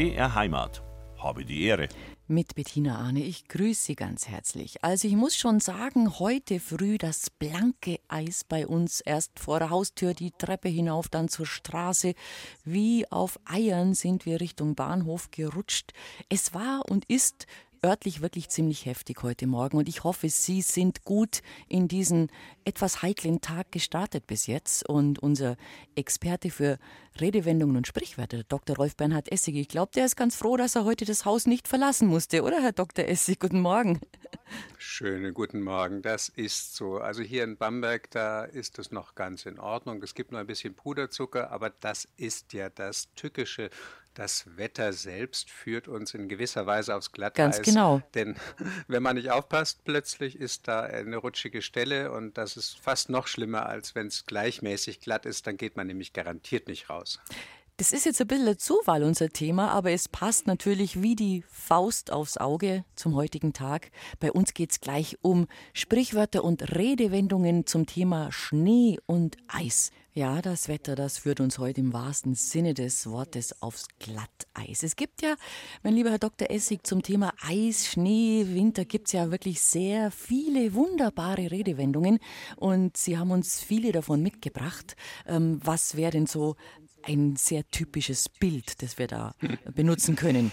BR Heimat. Habe die Ehre. Mit Bettina Arne, ich grüße Sie ganz herzlich. Also ich muss schon sagen, heute früh das blanke Eis bei uns erst vor der Haustür, die Treppe hinauf, dann zur Straße. Wie auf Eiern sind wir Richtung Bahnhof gerutscht. Es war und ist örtlich wirklich ziemlich heftig heute Morgen und ich hoffe, Sie sind gut in diesen etwas heiklen Tag gestartet bis jetzt. Und unser Experte für Redewendungen und Sprichwörter, Dr. Rolf Bernhard Essig, ich glaube, der ist ganz froh, dass er heute das Haus nicht verlassen musste, oder Herr Dr. Essig? Guten Morgen. Schönen guten Morgen, das ist so. Also hier in Bamberg, da ist es noch ganz in Ordnung. Es gibt nur ein bisschen Puderzucker, aber das ist ja das Tückische das Wetter selbst führt uns in gewisser Weise aufs Glatteis. Ganz genau. Denn wenn man nicht aufpasst, plötzlich ist da eine rutschige Stelle und das ist fast noch schlimmer, als wenn es gleichmäßig glatt ist. Dann geht man nämlich garantiert nicht raus. Das ist jetzt ein bisschen Zufall, unser Thema, aber es passt natürlich wie die Faust aufs Auge zum heutigen Tag. Bei uns geht es gleich um Sprichwörter und Redewendungen zum Thema Schnee und Eis. Ja, das Wetter, das führt uns heute im wahrsten Sinne des Wortes aufs Glatteis. Es gibt ja, mein lieber Herr Dr. Essig, zum Thema Eis, Schnee, Winter gibt es ja wirklich sehr viele wunderbare Redewendungen und Sie haben uns viele davon mitgebracht. Ähm, was wäre denn so ein sehr typisches Bild, das wir da benutzen können?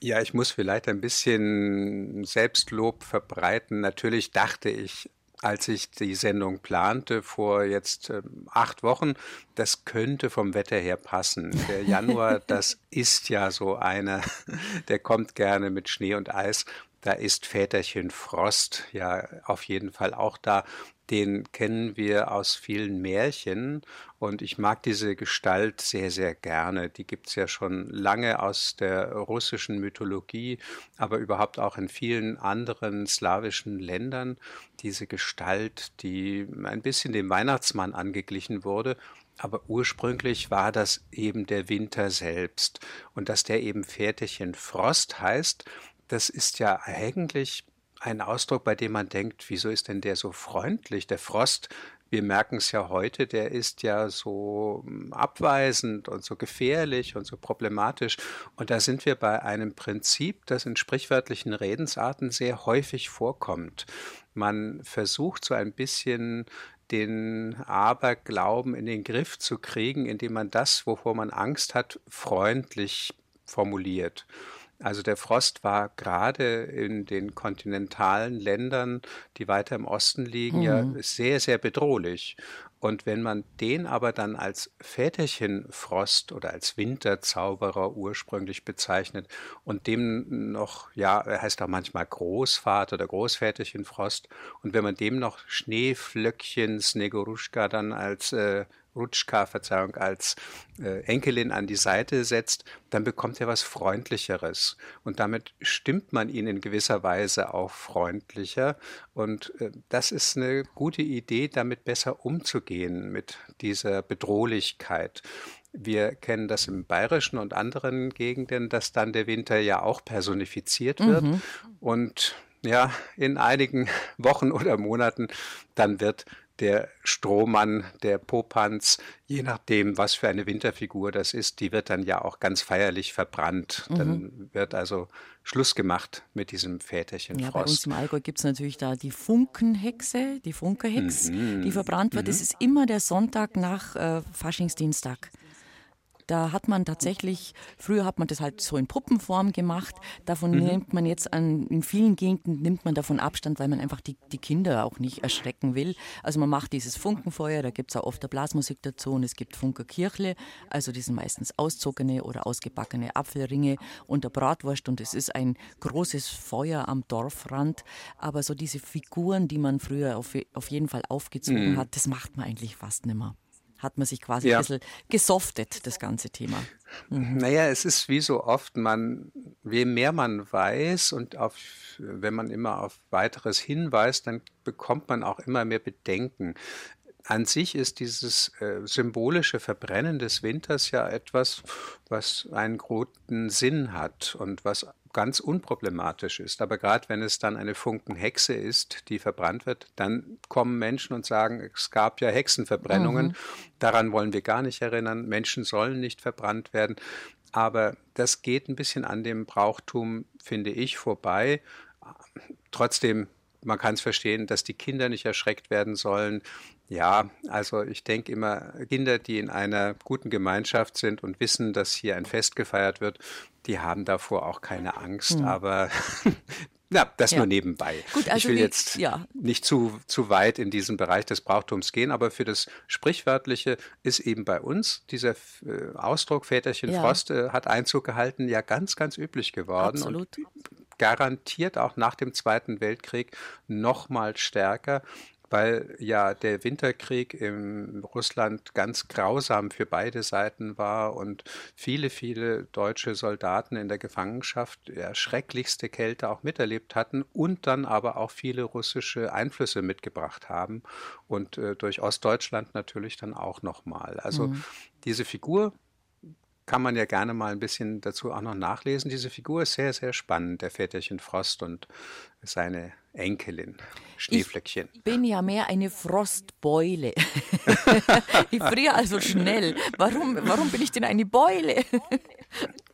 Ja, ich muss vielleicht ein bisschen Selbstlob verbreiten. Natürlich dachte ich als ich die Sendung plante vor jetzt äh, acht Wochen, das könnte vom Wetter her passen. Der Januar, das ist ja so einer, der kommt gerne mit Schnee und Eis. Da ist Väterchen Frost ja auf jeden Fall auch da den kennen wir aus vielen Märchen und ich mag diese Gestalt sehr, sehr gerne. Die gibt es ja schon lange aus der russischen Mythologie, aber überhaupt auch in vielen anderen slawischen Ländern. Diese Gestalt, die ein bisschen dem Weihnachtsmann angeglichen wurde, aber ursprünglich war das eben der Winter selbst. Und dass der eben Väterchen Frost heißt, das ist ja eigentlich ein Ausdruck, bei dem man denkt, wieso ist denn der so freundlich? Der Frost, wir merken es ja heute, der ist ja so hm, abweisend und so gefährlich und so problematisch. Und da sind wir bei einem Prinzip, das in sprichwörtlichen Redensarten sehr häufig vorkommt. Man versucht so ein bisschen den Aberglauben in den Griff zu kriegen, indem man das, wovor man Angst hat, freundlich formuliert. Also der Frost war gerade in den kontinentalen Ländern, die weiter im Osten liegen, mhm. ja sehr, sehr bedrohlich. Und wenn man den aber dann als Väterchenfrost oder als Winterzauberer ursprünglich bezeichnet und dem noch, ja, er heißt auch manchmal Großvater oder Großväterchenfrost, und wenn man dem noch Schneeflöckchen, Snegoruschka dann als äh, Rutschka, Verzeihung, als äh, Enkelin an die Seite setzt, dann bekommt er was Freundlicheres. Und damit stimmt man ihn in gewisser Weise auch freundlicher. Und äh, das ist eine gute Idee, damit besser umzugehen, mit dieser Bedrohlichkeit. Wir kennen das im Bayerischen und anderen Gegenden, dass dann der Winter ja auch personifiziert wird. Mhm. Und ja, in einigen Wochen oder Monaten dann wird der Strohmann, der Popanz, je nachdem, was für eine Winterfigur das ist, die wird dann ja auch ganz feierlich verbrannt. Mhm. Dann wird also Schluss gemacht mit diesem Väterchen ja. Bei uns im Allgäu gibt es natürlich da die Funkenhexe, die Funkerhex, mhm. die verbrannt wird. Mhm. Das ist immer der Sonntag nach äh, Faschingsdienstag. Da hat man tatsächlich, früher hat man das halt so in Puppenform gemacht. Davon mhm. nimmt man jetzt an, in vielen Gegenden nimmt man davon Abstand, weil man einfach die, die Kinder auch nicht erschrecken will. Also man macht dieses Funkenfeuer, da gibt es auch oft der Blasmusik dazu und es gibt Funkerkirchle, also die sind meistens auszogene oder ausgebackene Apfelringe und der Bratwurst und es ist ein großes Feuer am Dorfrand. Aber so diese Figuren, die man früher auf, auf jeden Fall aufgezogen mhm. hat, das macht man eigentlich fast nicht mehr hat man sich quasi ja. ein bisschen gesoftet, das ganze Thema. Mhm. Naja, es ist wie so oft, man, je mehr man weiß und auf, wenn man immer auf weiteres hinweist, dann bekommt man auch immer mehr Bedenken. An sich ist dieses äh, symbolische Verbrennen des Winters ja etwas, was einen guten Sinn hat und was ganz unproblematisch ist. Aber gerade wenn es dann eine Funkenhexe ist, die verbrannt wird, dann kommen Menschen und sagen, es gab ja Hexenverbrennungen. Mhm. Daran wollen wir gar nicht erinnern. Menschen sollen nicht verbrannt werden. Aber das geht ein bisschen an dem Brauchtum, finde ich, vorbei. Trotzdem, man kann es verstehen, dass die Kinder nicht erschreckt werden sollen. Ja, also ich denke immer, Kinder, die in einer guten Gemeinschaft sind und wissen, dass hier ein Fest gefeiert wird, die haben davor auch keine Angst. Mhm. Aber ja, das ja. nur nebenbei. Gut, also ich will wie, jetzt ja. nicht zu, zu weit in diesen Bereich des Brauchtums gehen, aber für das Sprichwörtliche ist eben bei uns dieser äh, Ausdruck Väterchen ja. Frost äh, hat Einzug gehalten, ja ganz, ganz üblich geworden. Absolut. Und garantiert auch nach dem Zweiten Weltkrieg noch mal stärker weil ja der Winterkrieg in Russland ganz grausam für beide Seiten war und viele, viele deutsche Soldaten in der Gefangenschaft ja, schrecklichste Kälte auch miterlebt hatten und dann aber auch viele russische Einflüsse mitgebracht haben und äh, durch Ostdeutschland natürlich dann auch nochmal. Also mhm. diese Figur kann man ja gerne mal ein bisschen dazu auch noch nachlesen. Diese Figur ist sehr, sehr spannend, der Väterchen Frost und seine Enkelin, Schneeflöckchen. Ich bin ja mehr eine Frostbeule. ich friere also schnell. Warum, warum bin ich denn eine Beule?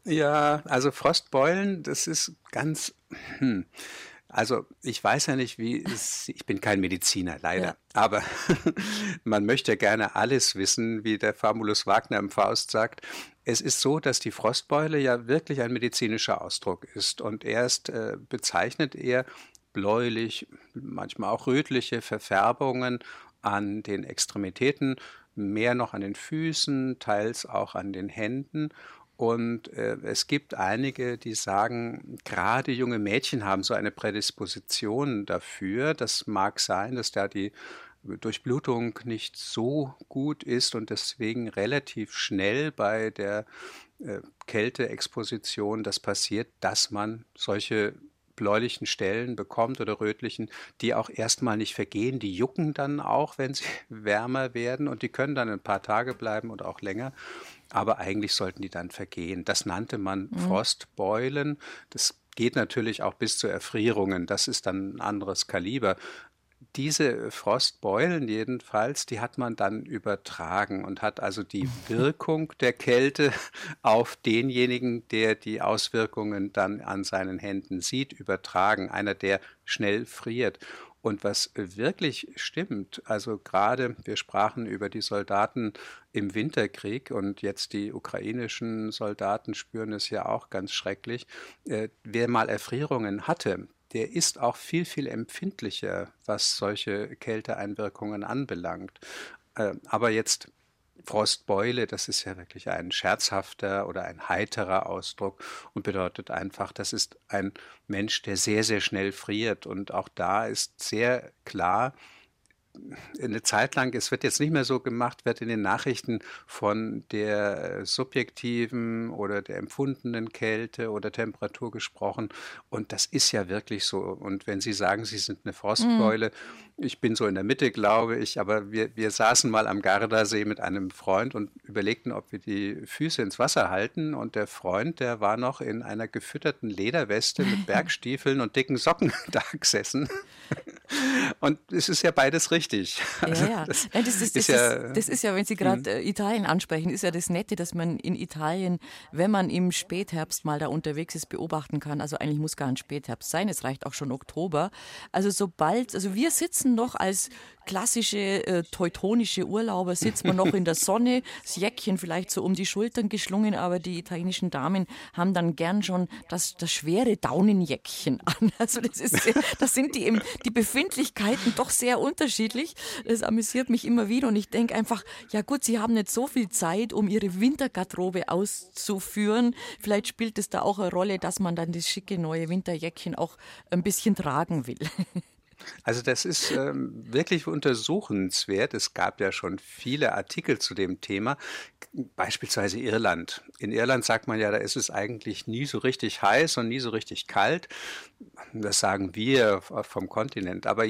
ja, also Frostbeulen, das ist ganz. Hm. Also ich weiß ja nicht, wie es, ich bin kein Mediziner, leider, ja. aber man möchte ja gerne alles wissen, wie der Famulus Wagner im Faust sagt. Es ist so, dass die Frostbeule ja wirklich ein medizinischer Ausdruck ist und erst äh, bezeichnet er bläulich, manchmal auch rötliche Verfärbungen an den Extremitäten, mehr noch an den Füßen, teils auch an den Händen. Und äh, es gibt einige, die sagen, gerade junge Mädchen haben so eine Prädisposition dafür. Das mag sein, dass da die Durchblutung nicht so gut ist und deswegen relativ schnell bei der äh, Kälteexposition das passiert, dass man solche bläulichen Stellen bekommt oder rötlichen, die auch erstmal nicht vergehen. Die jucken dann auch, wenn sie wärmer werden und die können dann ein paar Tage bleiben oder auch länger. Aber eigentlich sollten die dann vergehen. Das nannte man mhm. Frostbeulen. Das geht natürlich auch bis zu Erfrierungen. Das ist dann ein anderes Kaliber diese Frostbeulen jedenfalls, die hat man dann übertragen und hat also die Wirkung der Kälte auf denjenigen, der die Auswirkungen dann an seinen Händen sieht, übertragen. Einer, der schnell friert. Und was wirklich stimmt, also gerade wir sprachen über die Soldaten im Winterkrieg und jetzt die ukrainischen Soldaten spüren es ja auch ganz schrecklich. Äh, wer mal Erfrierungen hatte, der ist auch viel, viel empfindlicher, was solche Kälteeinwirkungen anbelangt. Äh, aber jetzt Frostbeule, das ist ja wirklich ein scherzhafter oder ein heiterer Ausdruck und bedeutet einfach, das ist ein Mensch, der sehr, sehr schnell friert. Und auch da ist sehr klar, eine Zeit lang, es wird jetzt nicht mehr so gemacht, wird in den Nachrichten von der subjektiven oder der empfundenen Kälte oder Temperatur gesprochen. Und das ist ja wirklich so. Und wenn Sie sagen, Sie sind eine Frostbeule, mhm. ich bin so in der Mitte, glaube ich, aber wir, wir saßen mal am Gardasee mit einem Freund und überlegten, ob wir die Füße ins Wasser halten. Und der Freund, der war noch in einer gefütterten Lederweste mit Bergstiefeln und dicken Socken da gesessen. Und es ist ja beides richtig. Also ja, ja. Das, Nein, das, ist, das, ist ja, das, ist, ja, wenn Sie gerade mhm. Italien ansprechen, ist ja das Nette, dass man in Italien, wenn man im Spätherbst mal da unterwegs ist, beobachten kann. Also eigentlich muss gar ein Spätherbst sein, es reicht auch schon Oktober. Also sobald, also wir sitzen noch als klassische äh, teutonische Urlauber sitzt man noch in der Sonne, das Jäckchen vielleicht so um die Schultern geschlungen, aber die italienischen Damen haben dann gern schon das, das schwere Daunenjäckchen an. Also das ist, das sind die die Befindlichkeiten doch sehr unterschiedlich. Das amüsiert mich immer wieder und ich denke einfach, ja gut, sie haben nicht so viel Zeit, um ihre Wintergarderobe auszuführen. Vielleicht spielt es da auch eine Rolle, dass man dann das schicke neue Winterjäckchen auch ein bisschen tragen will. Also das ist ähm, wirklich untersuchenswert. Es gab ja schon viele Artikel zu dem Thema, beispielsweise Irland. In Irland sagt man ja, da ist es eigentlich nie so richtig heiß und nie so richtig kalt. Das sagen wir vom Kontinent. Aber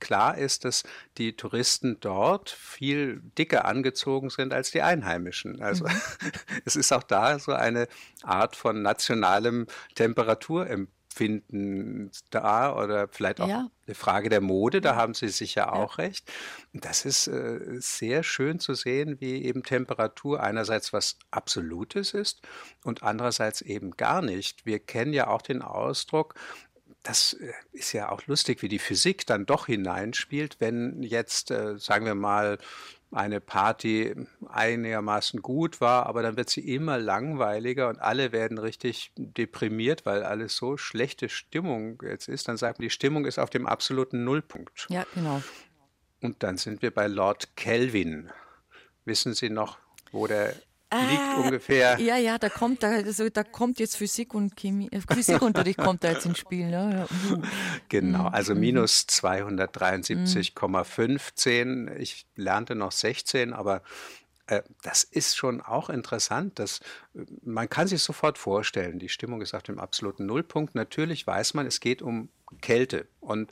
klar ist, dass die Touristen dort viel dicker angezogen sind als die Einheimischen. Also mhm. es ist auch da so eine Art von nationalem Temperaturempfinden finden da oder vielleicht auch ja. eine Frage der Mode, da haben Sie sicher auch ja. recht. Das ist äh, sehr schön zu sehen, wie eben Temperatur einerseits was Absolutes ist und andererseits eben gar nicht. Wir kennen ja auch den Ausdruck, das äh, ist ja auch lustig, wie die Physik dann doch hineinspielt, wenn jetzt, äh, sagen wir mal, eine Party einigermaßen gut war, aber dann wird sie immer langweiliger und alle werden richtig deprimiert, weil alles so schlechte Stimmung jetzt ist. Dann sagt man, die Stimmung ist auf dem absoluten Nullpunkt. Ja, genau. Und dann sind wir bei Lord Kelvin. Wissen Sie noch, wo der liegt ah, ungefähr. Ja, ja, da kommt, da, also, da kommt jetzt Physik und Chemie, äh, Physikunterricht kommt da jetzt ins Spiel. Ne? Ja. Genau, mhm. also minus 273,15. Ich lernte noch 16, aber äh, das ist schon auch interessant. Dass, äh, man kann sich sofort vorstellen, die Stimmung ist auf dem absoluten Nullpunkt. Natürlich weiß man, es geht um Kälte. Und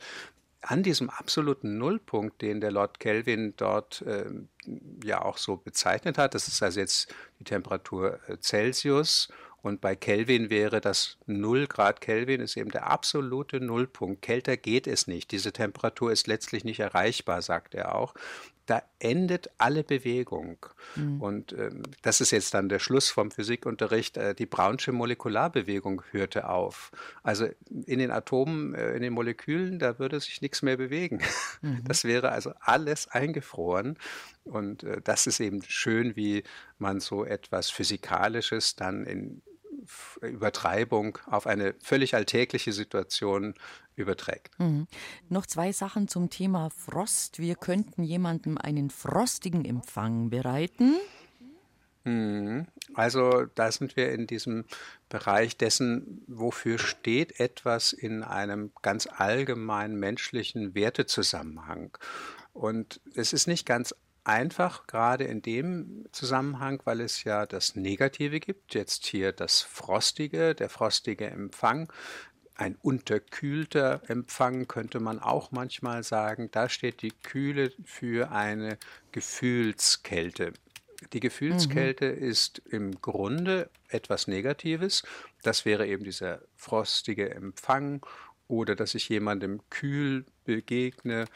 an diesem absoluten Nullpunkt, den der Lord Kelvin dort äh, ja auch so bezeichnet hat, das ist also jetzt die Temperatur äh, Celsius und bei Kelvin wäre das 0 Grad Kelvin ist eben der absolute Nullpunkt. Kälter geht es nicht. Diese Temperatur ist letztlich nicht erreichbar, sagt er auch da endet alle Bewegung. Mhm. Und ähm, das ist jetzt dann der Schluss vom Physikunterricht. Äh, die Brownsche Molekularbewegung hörte auf. Also in den Atomen, äh, in den Molekülen, da würde sich nichts mehr bewegen. Mhm. Das wäre also alles eingefroren. Und äh, das ist eben schön, wie man so etwas Physikalisches dann in Übertreibung auf eine völlig alltägliche Situation überträgt. Mhm. Noch zwei Sachen zum Thema Frost. Wir könnten jemandem einen frostigen Empfang bereiten. Mhm. Also da sind wir in diesem Bereich dessen, wofür steht etwas in einem ganz allgemeinen menschlichen Wertezusammenhang. Und es ist nicht ganz einfach, gerade in dem Zusammenhang, weil es ja das Negative gibt, jetzt hier das Frostige, der frostige Empfang, ein unterkühlter Empfang könnte man auch manchmal sagen. Da steht die Kühle für eine Gefühlskälte. Die Gefühlskälte mhm. ist im Grunde etwas Negatives. Das wäre eben dieser frostige Empfang oder dass ich jemandem kühl begegne.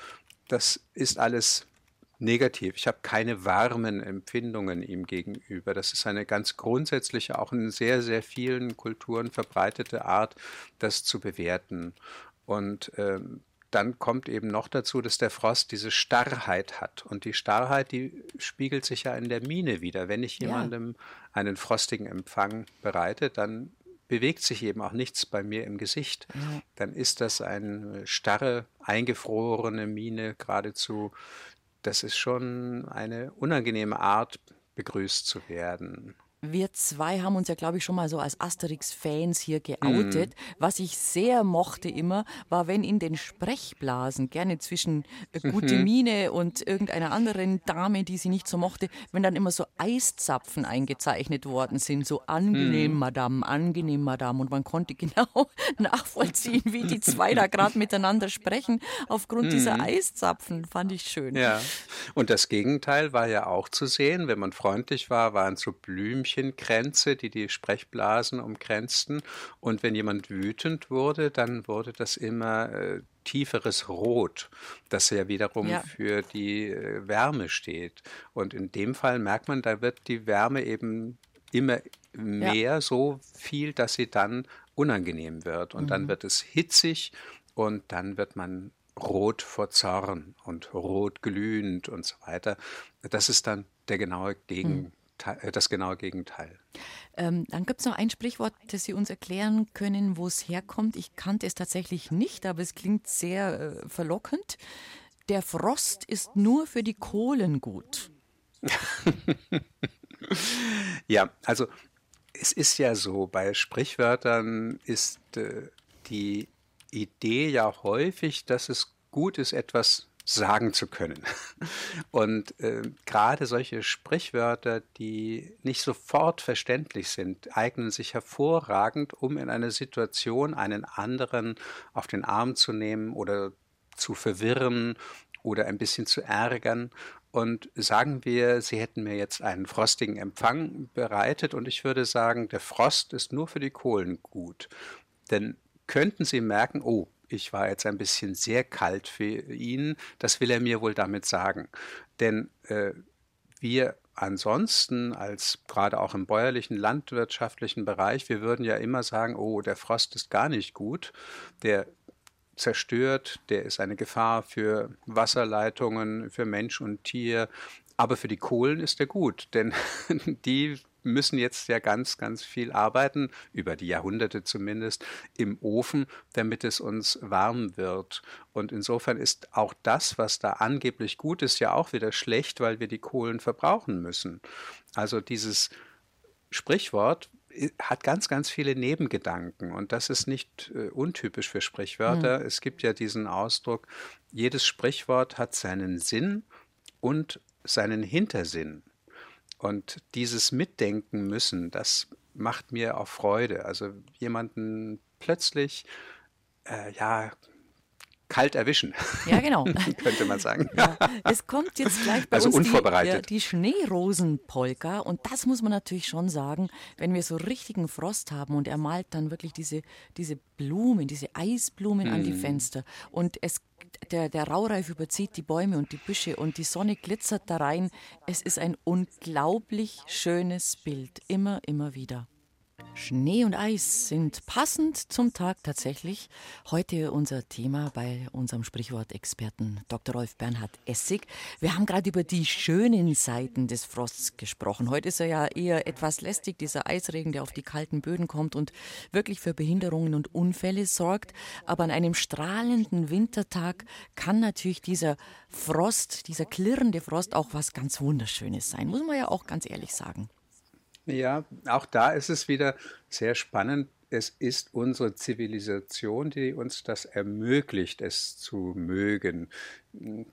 Das ist alles negativ. Ich habe keine warmen Empfindungen ihm gegenüber. Das ist eine ganz grundsätzliche, auch in sehr, sehr vielen Kulturen verbreitete Art, das zu bewerten. Und ähm, dann kommt eben noch dazu, dass der Frost diese Starrheit hat. Und die Starrheit, die spiegelt sich ja in der Mine wieder. Wenn ich jemandem ja. einen frostigen Empfang bereite, dann bewegt sich eben auch nichts bei mir im Gesicht. Ja. Dann ist das eine starre, eingefrorene Mine geradezu, das ist schon eine unangenehme Art, begrüßt zu werden. Wir zwei haben uns ja, glaube ich, schon mal so als Asterix-Fans hier geoutet. Mhm. Was ich sehr mochte immer, war, wenn in den Sprechblasen, gerne zwischen äh, Gute mhm. Mine und irgendeiner anderen Dame, die sie nicht so mochte, wenn dann immer so Eiszapfen eingezeichnet worden sind. So angenehm, mhm. Madame, angenehm, Madame. Und man konnte genau nachvollziehen, wie die zwei da gerade miteinander sprechen, aufgrund dieser mhm. Eiszapfen. Fand ich schön. Ja. Und das Gegenteil war ja auch zu sehen. Wenn man freundlich war, waren so Blümchen Blümchenkränze, die die Sprechblasen umkränzten. Und wenn jemand wütend wurde, dann wurde das immer äh, tieferes Rot, das ja wiederum ja. für die äh, Wärme steht. Und in dem Fall merkt man, da wird die Wärme eben immer mehr ja. so viel, dass sie dann unangenehm wird. Und mhm. dann wird es hitzig und dann wird man rot vor Zorn und rot glühend und so weiter. Das ist dann der genaue Gegen, mhm. Äh, das genaue Gegenteil. Ähm, dann gibt es noch ein Sprichwort, das Sie uns erklären können, wo es herkommt. Ich kannte es tatsächlich nicht, aber es klingt sehr äh, verlockend. Der Frost ist nur für die Kohlen gut. ja, also es ist ja so, bei Sprichwörtern ist äh, die Idee ja häufig, dass es gut ist, etwas sagen zu können. Und äh, gerade solche Sprichwörter, die nicht sofort verständlich sind, eignen sich hervorragend, um in einer Situation einen anderen auf den Arm zu nehmen oder zu verwirren oder ein bisschen zu ärgern. Und sagen wir, Sie hätten mir jetzt einen frostigen Empfang bereitet und ich würde sagen, der Frost ist nur für die Kohlen gut. Denn könnten Sie merken, oh, ich war jetzt ein bisschen sehr kalt für ihn, das will er mir wohl damit sagen. Denn äh, wir ansonsten als gerade auch im bäuerlichen landwirtschaftlichen Bereich, wir würden ja immer sagen, oh, der Frost ist gar nicht gut, der zerstört, der ist eine Gefahr für Wasserleitungen, für Mensch und Tier, aber für die Kohlen ist er gut, denn die müssen jetzt ja ganz, ganz viel arbeiten, über die Jahrhunderte zumindest, im Ofen, damit es uns warm wird. Und insofern ist auch das, was da angeblich gut ist, ja auch wieder schlecht, weil wir die Kohlen verbrauchen müssen. Also dieses Sprichwort hat ganz, ganz viele Nebengedanken und das ist nicht äh, untypisch für Sprichwörter. Mhm. Es gibt ja diesen Ausdruck, jedes Sprichwort hat seinen Sinn und seinen Hintersinn. Und dieses Mitdenken müssen, das macht mir auch Freude. Also jemanden plötzlich, äh, ja, kalt erwischen. Ja, genau. Könnte man sagen. Ja, es kommt jetzt gleich bei also uns unvorbereitet. Die, die Schneerosenpolka. Und das muss man natürlich schon sagen, wenn wir so richtigen Frost haben und er malt dann wirklich diese, diese Blumen, diese Eisblumen mm. an die mhm. Fenster. Und es der, der Raureif überzieht die Bäume und die Büsche und die Sonne glitzert da rein. Es ist ein unglaublich schönes Bild, immer, immer wieder. Schnee und Eis sind passend zum Tag tatsächlich. Heute unser Thema bei unserem Sprichwortexperten Dr. Rolf Bernhard Essig. Wir haben gerade über die schönen Seiten des Frosts gesprochen. Heute ist er ja eher etwas lästig, dieser Eisregen, der auf die kalten Böden kommt und wirklich für Behinderungen und Unfälle sorgt. Aber an einem strahlenden Wintertag kann natürlich dieser Frost, dieser klirrende Frost auch was ganz Wunderschönes sein. Muss man ja auch ganz ehrlich sagen. Ja, auch da ist es wieder sehr spannend. Es ist unsere Zivilisation, die uns das ermöglicht, es zu mögen.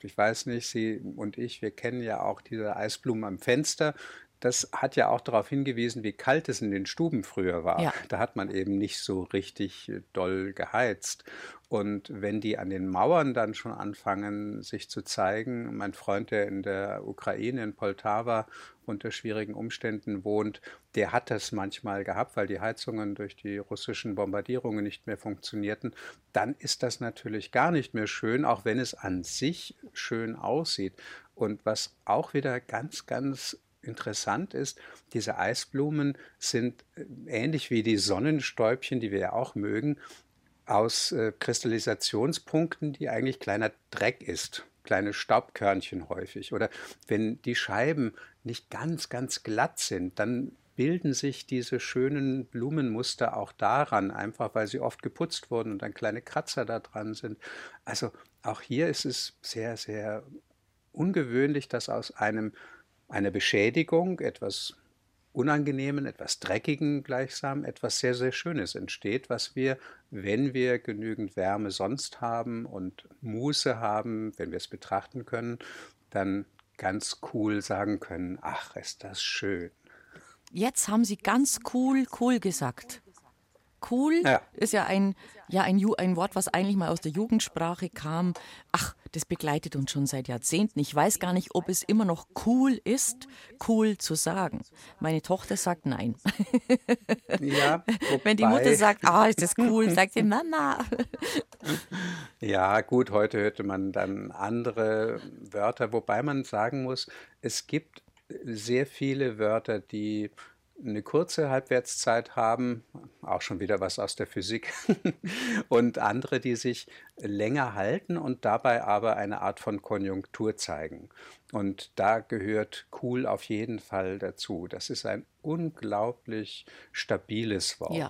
Ich weiß nicht, Sie und ich, wir kennen ja auch diese Eisblumen am Fenster das hat ja auch darauf hingewiesen, wie kalt es in den Stuben früher war. Ja. Da hat man eben nicht so richtig doll geheizt. Und wenn die an den Mauern dann schon anfangen, sich zu zeigen, mein Freund, der in der Ukraine, in Poltawa, unter schwierigen Umständen wohnt, der hat das manchmal gehabt, weil die Heizungen durch die russischen Bombardierungen nicht mehr funktionierten, dann ist das natürlich gar nicht mehr schön, auch wenn es an sich schön aussieht. Und was auch wieder ganz, ganz interessant ist, diese Eisblumen sind äh, ähnlich wie die Sonnenstäubchen, die wir ja auch mögen, aus äh, Kristallisationspunkten, die eigentlich kleiner Dreck ist, kleine Staubkörnchen häufig. Oder wenn die Scheiben nicht ganz, ganz glatt sind, dann bilden sich diese schönen Blumenmuster auch daran, einfach weil sie oft geputzt wurden und dann kleine Kratzer da dran sind. Also auch hier ist es sehr, sehr ungewöhnlich, dass aus einem einer Beschädigung, etwas Unangenehmen, etwas Dreckigen gleichsam, etwas sehr, sehr Schönes entsteht, was wir, wenn wir genügend Wärme sonst haben und Muße haben, wenn wir es betrachten können, dann ganz cool sagen können, ach, ist das schön. Jetzt haben Sie ganz cool, cool gesagt. Cool ja. ist ja ein, ja ein, ein Wort, was eigentlich mal aus der Jugendsprache kam. Ach, das begleitet uns schon seit Jahrzehnten. Ich weiß gar nicht, ob es immer noch cool ist, cool zu sagen. Meine Tochter sagt nein. Ja, Wenn die Mutter sagt, ah, ist das cool, sagt sie Mama. Ja, gut, heute hörte man dann andere Wörter, wobei man sagen muss, es gibt sehr viele Wörter, die eine kurze Halbwertszeit haben, auch schon wieder was aus der Physik, und andere, die sich länger halten und dabei aber eine Art von Konjunktur zeigen. Und da gehört cool auf jeden Fall dazu. Das ist ein unglaublich stabiles Wort. Ja.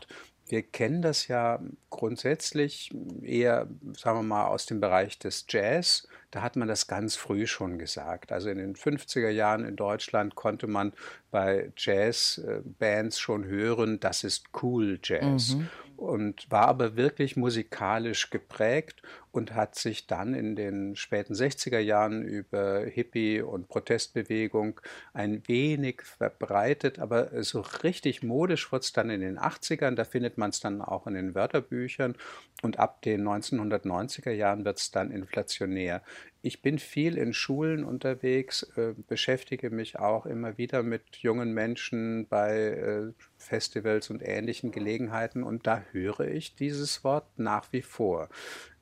Wir kennen das ja grundsätzlich eher, sagen wir mal, aus dem Bereich des Jazz. Da hat man das ganz früh schon gesagt. Also in den 50er Jahren in Deutschland konnte man bei Jazzbands schon hören, das ist cool Jazz. Mhm. Und war aber wirklich musikalisch geprägt und hat sich dann in den späten 60er Jahren über Hippie- und Protestbewegung ein wenig verbreitet, aber so richtig modisch wird es dann in den 80ern, da findet man es dann auch in den Wörterbüchern und ab den 1990er Jahren wird es dann inflationär. Ich bin viel in Schulen unterwegs, äh, beschäftige mich auch immer wieder mit jungen Menschen bei äh, Festivals und ähnlichen Gelegenheiten und da höre ich dieses Wort nach wie vor.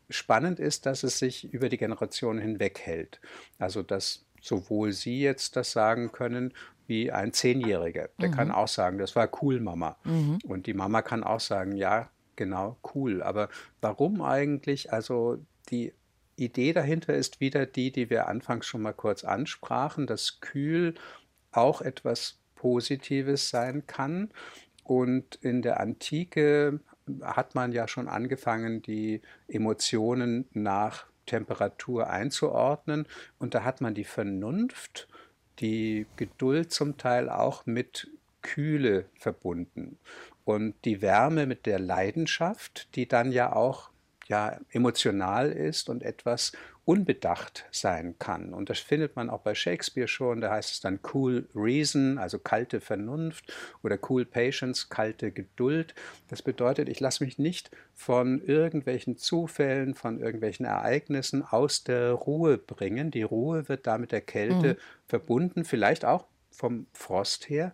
Spannend ist, dass es sich über die Generationen hinweg hält. Also dass sowohl Sie jetzt das sagen können, wie ein Zehnjähriger. Der mhm. kann auch sagen, das war cool, Mama. Mhm. Und die Mama kann auch sagen, ja, genau, cool. Aber warum eigentlich? Also die Idee dahinter ist wieder die, die wir anfangs schon mal kurz ansprachen, dass kühl auch etwas Positives sein kann. Und in der Antike hat man ja schon angefangen, die Emotionen nach Temperatur einzuordnen. Und da hat man die Vernunft, die Geduld zum Teil auch mit Kühle verbunden. Und die Wärme mit der Leidenschaft, die dann ja auch ja, emotional ist und etwas unbedacht sein kann. Und das findet man auch bei Shakespeare schon. Da heißt es dann cool reason, also kalte Vernunft oder cool patience, kalte Geduld. Das bedeutet, ich lasse mich nicht von irgendwelchen Zufällen, von irgendwelchen Ereignissen aus der Ruhe bringen. Die Ruhe wird da mit der Kälte mhm. verbunden, vielleicht auch vom Frost her.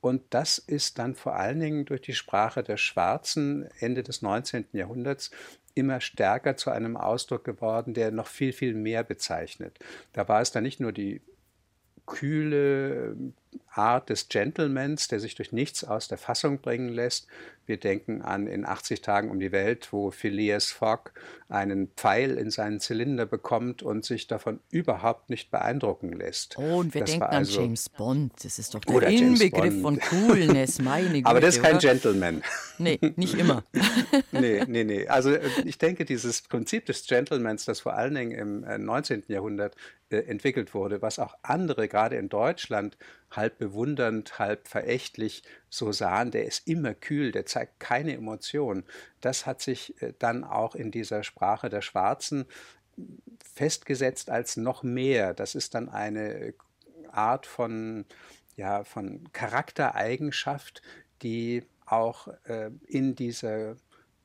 Und das ist dann vor allen Dingen durch die Sprache der Schwarzen Ende des 19. Jahrhunderts immer stärker zu einem Ausdruck geworden, der noch viel, viel mehr bezeichnet. Da war es dann nicht nur die kühle Art des Gentlemans, der sich durch nichts aus der Fassung bringen lässt. Wir denken an in 80 Tagen um die Welt, wo Phileas Fogg einen Pfeil in seinen Zylinder bekommt und sich davon überhaupt nicht beeindrucken lässt. Oh, und wir das denken also, an James Bond. Das ist doch der Inbegriff von Coolness, meine Güte. Aber das ist kein oder? Gentleman. Nee, nicht immer. nee, nee, nee. Also äh, ich denke, dieses Prinzip des Gentlemans, das vor allen Dingen im 19. Äh, Jahrhundert entwickelt wurde, was auch andere, gerade in Deutschland, halb bewundernd, halb verächtlich so sahen, der ist immer kühl, der zeigt keine Emotion. Das hat sich äh, dann auch in dieser Sprache der Schwarzen festgesetzt als noch mehr. Das ist dann eine Art von, ja, von Charaktereigenschaft, die auch äh, in dieser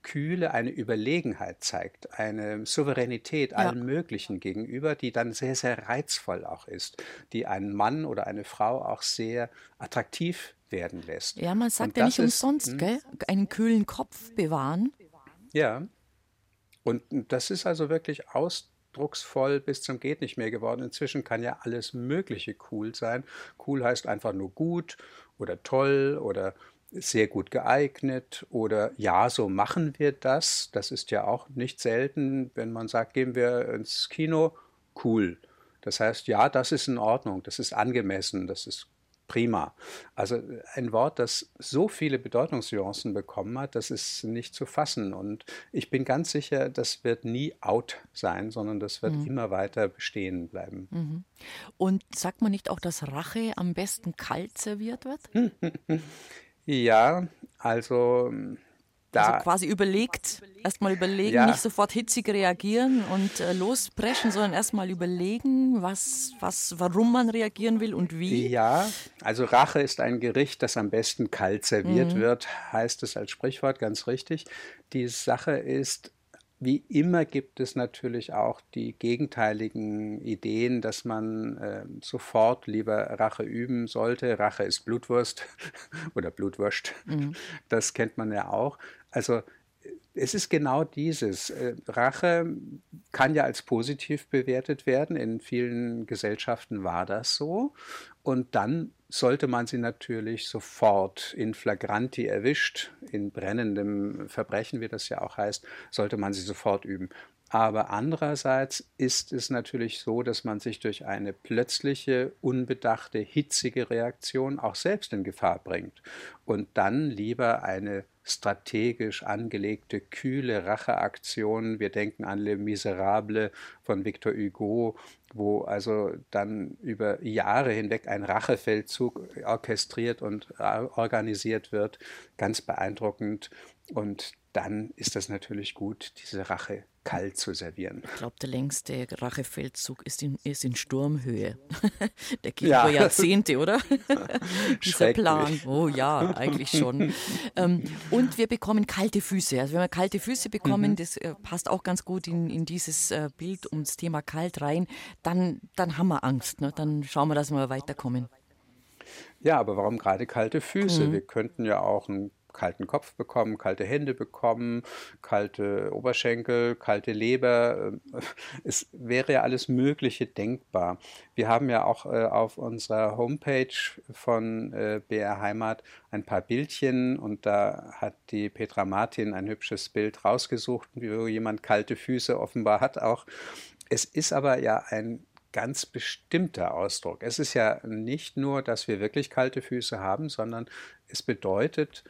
Kühle eine Überlegenheit zeigt, eine Souveränität ja. allen Möglichen gegenüber, die dann sehr, sehr reizvoll auch ist, die einen Mann oder eine Frau auch sehr attraktiv werden lässt. Ja, man sagt ja nicht umsonst, hm? gell? einen kühlen Kopf bewahren. Ja, und das ist also wirklich ausdrucksvoll bis zum geht nicht mehr geworden. Inzwischen kann ja alles Mögliche cool sein. Cool heißt einfach nur gut oder toll oder sehr gut geeignet oder ja, so machen wir das. Das ist ja auch nicht selten, wenn man sagt, gehen wir ins Kino, cool. Das heißt, ja, das ist in Ordnung, das ist angemessen, das ist prima. Also ein Wort, das so viele Bedeutungsnuancen bekommen hat, das ist nicht zu fassen. Und ich bin ganz sicher, das wird nie out sein, sondern das wird mhm. immer weiter bestehen bleiben. Mhm. Und sagt man nicht auch, dass Rache am besten kalt serviert wird? Ja, also da. Also quasi überlegt, erstmal überlegen, ja. nicht sofort hitzig reagieren und äh, lospreschen, sondern erstmal überlegen, was, was, warum man reagieren will und wie. Ja, also Rache ist ein Gericht, das am besten kalt serviert mhm. wird, heißt es als Sprichwort ganz richtig. Die Sache ist, wie immer gibt es natürlich auch die gegenteiligen Ideen, dass man äh, sofort lieber Rache üben sollte. Rache ist Blutwurst oder Blutwurst. Mhm. Das kennt man ja auch. Also es ist genau dieses. Äh, Rache kann ja als positiv bewertet werden. In vielen Gesellschaften war das so. Und dann sollte man sie natürlich sofort in flagranti erwischt, in brennendem Verbrechen, wie das ja auch heißt, sollte man sie sofort üben. Aber andererseits ist es natürlich so, dass man sich durch eine plötzliche, unbedachte, hitzige Reaktion auch selbst in Gefahr bringt und dann lieber eine strategisch angelegte, kühle Racheaktion. Wir denken an Le Miserable von Victor Hugo, wo also dann über Jahre hinweg ein Rachefeldzug orchestriert und organisiert wird. Ganz beeindruckend. Und dann ist das natürlich gut, diese Rache kalt zu servieren. Ich glaube, der längste Rachefeldzug ist in, ist in Sturmhöhe. der geht ja. über Jahrzehnte, oder? Dieser Plan. Oh ja, eigentlich schon. ähm, und wir bekommen kalte Füße. Also wenn wir kalte Füße bekommen, mhm. das äh, passt auch ganz gut in, in dieses äh, Bild ums Thema kalt rein, dann, dann haben wir Angst. Ne? Dann schauen wir, dass wir weiterkommen. Ja, aber warum gerade kalte Füße? Mhm. Wir könnten ja auch einen kalten Kopf bekommen, kalte Hände bekommen, kalte Oberschenkel, kalte Leber. Es wäre ja alles Mögliche denkbar. Wir haben ja auch äh, auf unserer Homepage von äh, BR Heimat ein paar Bildchen und da hat die Petra Martin ein hübsches Bild rausgesucht, wie jemand kalte Füße offenbar hat auch. Es ist aber ja ein ganz bestimmter Ausdruck. Es ist ja nicht nur, dass wir wirklich kalte Füße haben, sondern es bedeutet,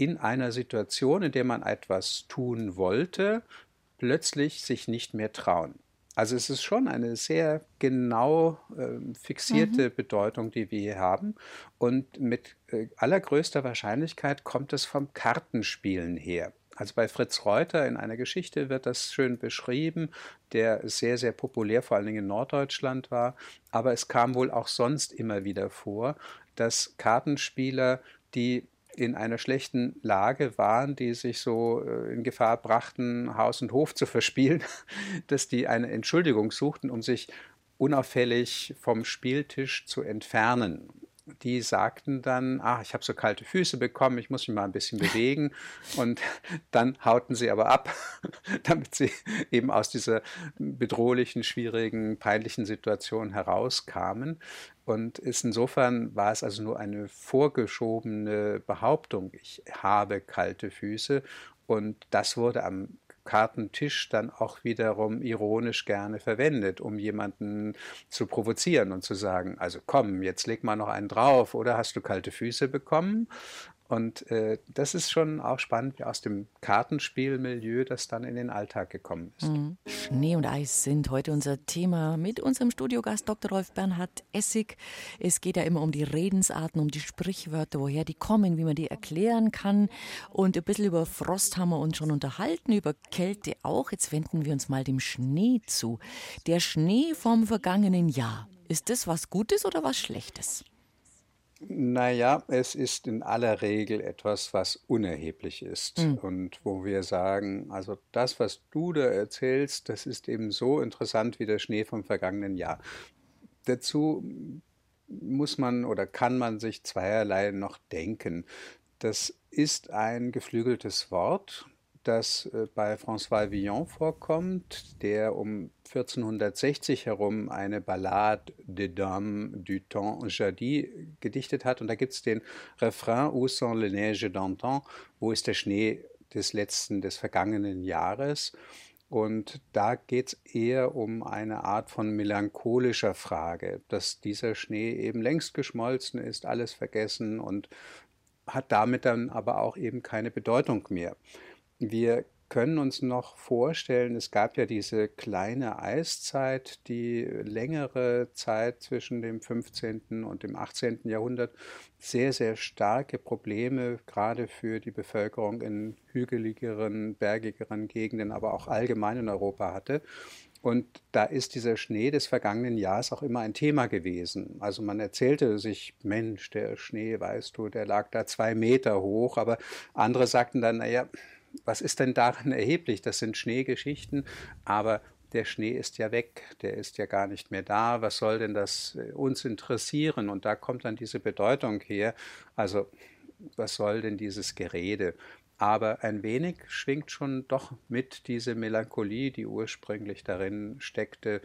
in einer Situation, in der man etwas tun wollte, plötzlich sich nicht mehr trauen. Also es ist schon eine sehr genau äh, fixierte mhm. Bedeutung, die wir hier haben. Und mit äh, allergrößter Wahrscheinlichkeit kommt es vom Kartenspielen her. Also bei Fritz Reuter in einer Geschichte wird das schön beschrieben, der sehr, sehr populär, vor allen Dingen in Norddeutschland war. Aber es kam wohl auch sonst immer wieder vor, dass Kartenspieler, die in einer schlechten Lage waren, die sich so äh, in Gefahr brachten, Haus und Hof zu verspielen, dass die eine Entschuldigung suchten, um sich unauffällig vom Spieltisch zu entfernen die sagten dann, ach, ich habe so kalte Füße bekommen, ich muss mich mal ein bisschen bewegen. Und dann hauten sie aber ab, damit sie eben aus dieser bedrohlichen, schwierigen, peinlichen Situation herauskamen. Und ist insofern war es also nur eine vorgeschobene Behauptung, ich habe kalte Füße. Und das wurde am Kartentisch dann auch wiederum ironisch gerne verwendet, um jemanden zu provozieren und zu sagen, also komm, jetzt leg mal noch einen drauf oder hast du kalte Füße bekommen? Und äh, das ist schon auch spannend, wie aus dem Kartenspielmilieu das dann in den Alltag gekommen ist. Mhm. Schnee und Eis sind heute unser Thema mit unserem Studiogast Dr. Rolf Bernhard Essig. Es geht ja immer um die Redensarten, um die Sprichwörter, woher die kommen, wie man die erklären kann. Und ein bisschen über Frost haben wir uns schon unterhalten, über Kälte auch. Jetzt wenden wir uns mal dem Schnee zu. Der Schnee vom vergangenen Jahr. Ist das was Gutes oder was Schlechtes? Naja, es ist in aller Regel etwas, was unerheblich ist mhm. und wo wir sagen, also das, was du da erzählst, das ist eben so interessant wie der Schnee vom vergangenen Jahr. Dazu muss man oder kann man sich zweierlei noch denken. Das ist ein geflügeltes Wort, das äh, bei François Villon vorkommt, der um 1460 herum eine Ballade des Dames du Temps Jadis gedichtet hat. Und da gibt es den Refrain Où sont les neiges d'antan? Wo ist der Schnee des letzten, des vergangenen Jahres? Und da geht es eher um eine Art von melancholischer Frage, dass dieser Schnee eben längst geschmolzen ist, alles vergessen und hat damit dann aber auch eben keine Bedeutung mehr. Wir können uns noch vorstellen, es gab ja diese kleine Eiszeit, die längere Zeit zwischen dem 15. und dem 18. Jahrhundert sehr, sehr starke Probleme gerade für die Bevölkerung in hügeligeren, bergigeren Gegenden, aber auch allgemein in Europa hatte. Und da ist dieser Schnee des vergangenen Jahres auch immer ein Thema gewesen. Also man erzählte sich, Mensch, der Schnee, weißt du, der lag da zwei Meter hoch, aber andere sagten dann, naja, was ist denn daran erheblich? Das sind Schneegeschichten, aber der Schnee ist ja weg, der ist ja gar nicht mehr da. Was soll denn das äh, uns interessieren? Und da kommt dann diese Bedeutung her. Also, was soll denn dieses Gerede? Aber ein wenig schwingt schon doch mit diese Melancholie, die ursprünglich darin steckte,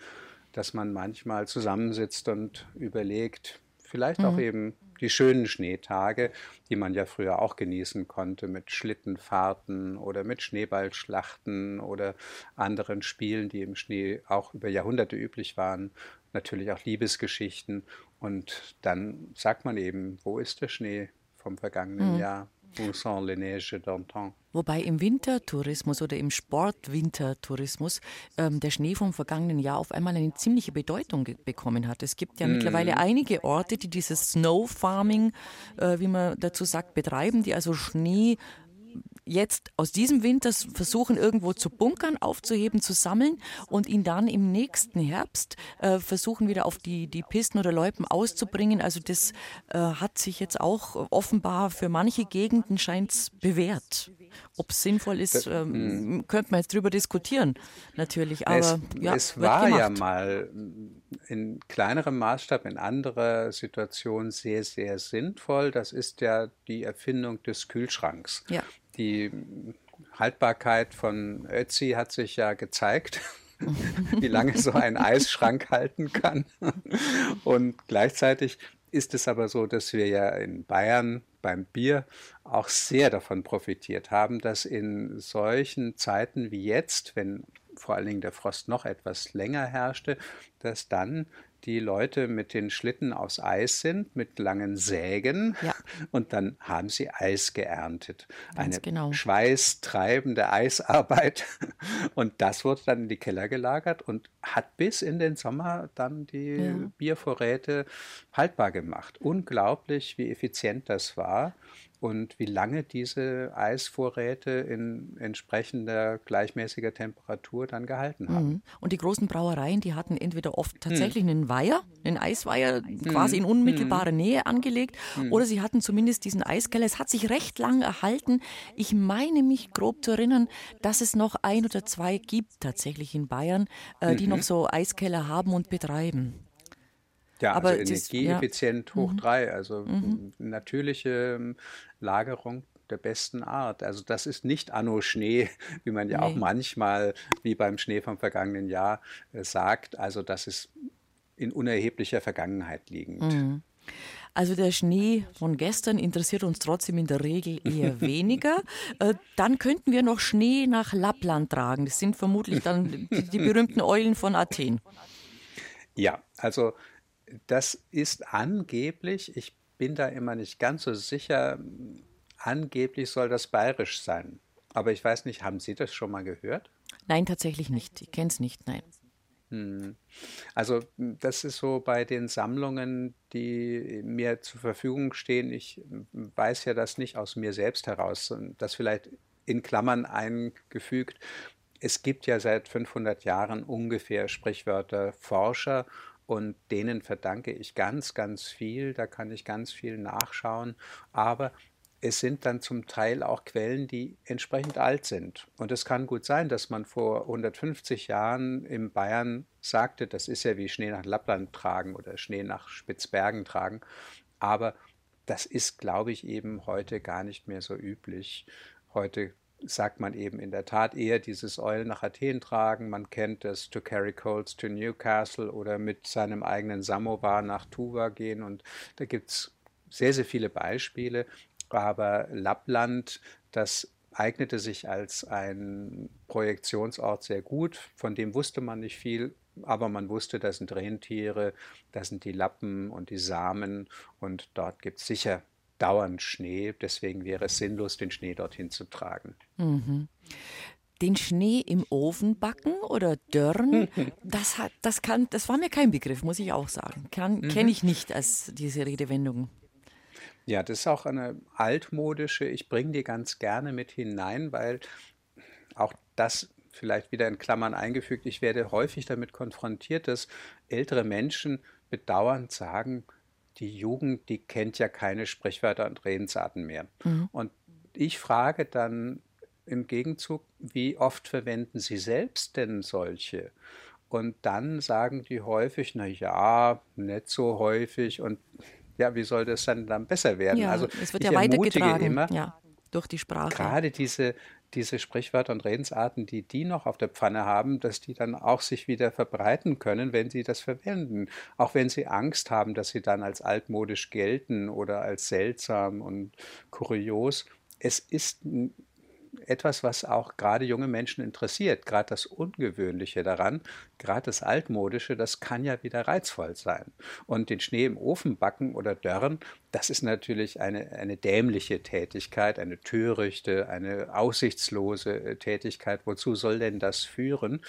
dass man manchmal zusammensitzt und überlegt, vielleicht mhm. auch eben die schönen Schneetage, die man ja früher auch genießen konnte mit Schlittenfahrten oder mit Schneeballschlachten oder anderen Spielen, die im Schnee auch über Jahrhunderte üblich waren. Natürlich auch Liebesgeschichten. Und dann sagt man eben, wo ist der Schnee vom vergangenen mhm. Jahr? Où sont les neiges d'antan? Wobei im Wintertourismus oder im Sportwintertourismus ähm, der Schnee vom vergangenen Jahr auf einmal eine ziemliche Bedeutung bekommen hat. Es gibt ja mm. mittlerweile einige Orte, die dieses Snow Farming, äh, wie man dazu sagt, betreiben, die also Schnee jetzt aus diesem Winter versuchen, irgendwo zu bunkern, aufzuheben, zu sammeln und ihn dann im nächsten Herbst äh, versuchen, wieder auf die, die Pisten oder Loipen auszubringen. Also das äh, hat sich jetzt auch offenbar für manche Gegenden scheint bewährt. Ob es sinnvoll ist, ähm, hm. könnte man jetzt drüber diskutieren, natürlich. Aber es, ja, es war ja mal in kleinerem Maßstab, in anderer Situation sehr, sehr sinnvoll. Das ist ja die Erfindung des Kühlschranks. Ja. Die Haltbarkeit von Ötzi hat sich ja gezeigt wie lange so ein Eisschrank halten kann. Und gleichzeitig ist es aber so, dass wir ja in Bayern beim Bier auch sehr davon profitiert haben, dass in solchen Zeiten wie jetzt, wenn vor allen Dingen der Frost noch etwas länger herrschte, dass dann die Leute mit den Schlitten aus Eis sind, mit langen Sägen. Ja. Und dann haben sie Eis geerntet. Ganz Eine genau. schweißtreibende Eisarbeit. Und das wurde dann in die Keller gelagert und hat bis in den Sommer dann die ja. Biervorräte haltbar gemacht. Unglaublich, wie effizient das war und wie lange diese Eisvorräte in entsprechender gleichmäßiger Temperatur dann gehalten haben. Mhm. Und die großen Brauereien, die hatten entweder oft tatsächlich mhm. einen Weiher, einen Eisweiher quasi in mhm. unmittelbarer mhm. Nähe angelegt, mhm. oder sie hatten zumindest diesen Eiskeller. Es hat sich recht lang erhalten. Ich meine mich grob zu erinnern, dass es noch ein oder zwei gibt tatsächlich in Bayern, äh, die noch so Eiskeller haben und betreiben. Ja, aber also energieeffizient ja. hoch mhm. drei, also mhm. natürliche ähm, Lagerung der besten Art. Also das ist nicht Anno Schnee, wie man ja nee. auch manchmal, wie beim Schnee vom vergangenen Jahr, äh, sagt. Also das ist in unerheblicher Vergangenheit liegend. Mhm. Also der Schnee von gestern interessiert uns trotzdem in der Regel eher weniger. Äh, dann könnten wir noch Schnee nach Lappland tragen. Das sind vermutlich dann die, die berühmten Eulen von Athen. Ja, also das ist angeblich, ich bin da immer nicht ganz so sicher, angeblich soll das bayerisch sein. Aber ich weiß nicht, haben Sie das schon mal gehört? Nein, tatsächlich nicht. Ich kenne es nicht, nein. Hm. Also das ist so bei den Sammlungen, die mir zur Verfügung stehen. Ich weiß ja das nicht aus mir selbst heraus, das vielleicht in Klammern eingefügt. Es gibt ja seit 500 Jahren ungefähr Sprichwörter Forscher und denen verdanke ich ganz, ganz viel. Da kann ich ganz viel nachschauen. Aber es sind dann zum Teil auch Quellen, die entsprechend alt sind. Und es kann gut sein, dass man vor 150 Jahren in Bayern sagte, das ist ja wie Schnee nach Lappland tragen oder Schnee nach Spitzbergen tragen. Aber das ist, glaube ich, eben heute gar nicht mehr so üblich. Heute sagt man eben in der Tat eher dieses Eulen nach Athen tragen. Man kennt das To Carry Coals to Newcastle oder mit seinem eigenen Samovar nach Tuva gehen. Und da gibt es sehr, sehr viele Beispiele. Aber Lappland, das eignete sich als ein Projektionsort sehr gut. Von dem wusste man nicht viel, aber man wusste, das sind Rentiere, das sind die Lappen und die Samen und dort gibt es sicher dauernd Schnee. Deswegen wäre es sinnlos, den Schnee dorthin zu tragen. Mhm. Den Schnee im Ofen backen oder dörren, das, hat, das, kann, das war mir kein Begriff, muss ich auch sagen. mhm. Kenne ich nicht als diese Redewendung. Ja, das ist auch eine altmodische, ich bringe die ganz gerne mit hinein, weil auch das vielleicht wieder in Klammern eingefügt, ich werde häufig damit konfrontiert, dass ältere Menschen bedauernd sagen, die Jugend, die kennt ja keine Sprichwörter und Redensarten mehr. Mhm. Und ich frage dann im Gegenzug, wie oft verwenden Sie selbst denn solche? Und dann sagen die häufig, na ja, nicht so häufig und ja, wie soll das dann, dann besser werden? Ja, also es wird ja weitergetragen immer, ja, durch die Sprache. Gerade diese, diese Sprichwörter und Redensarten, die die noch auf der Pfanne haben, dass die dann auch sich wieder verbreiten können, wenn sie das verwenden. Auch wenn sie Angst haben, dass sie dann als altmodisch gelten oder als seltsam und kurios. Es ist etwas, was auch gerade junge Menschen interessiert. Gerade das Ungewöhnliche daran, gerade das Altmodische, das kann ja wieder reizvoll sein. Und den Schnee im Ofen backen oder dörren, das ist natürlich eine, eine dämliche Tätigkeit, eine törichte, eine aussichtslose äh, Tätigkeit. Wozu soll denn das führen?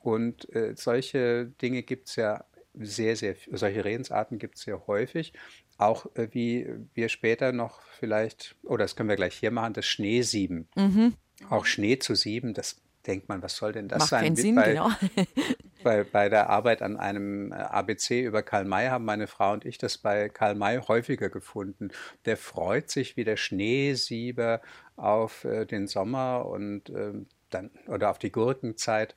Und äh, solche Dinge gibt es ja sehr, sehr, solche Redensarten gibt es sehr häufig. Auch äh, wie wir später noch vielleicht, oder das können wir gleich hier machen, das Schneesieben. Mhm. Auch Schnee zu sieben, das denkt man, was soll denn das Macht sein? Keinen Sinn, bei, genau. bei, bei der Arbeit an einem äh, ABC über Karl May haben meine Frau und ich das bei Karl May häufiger gefunden. Der freut sich wie der Schneesieber auf äh, den Sommer und äh, dann oder auf die Gurkenzeit.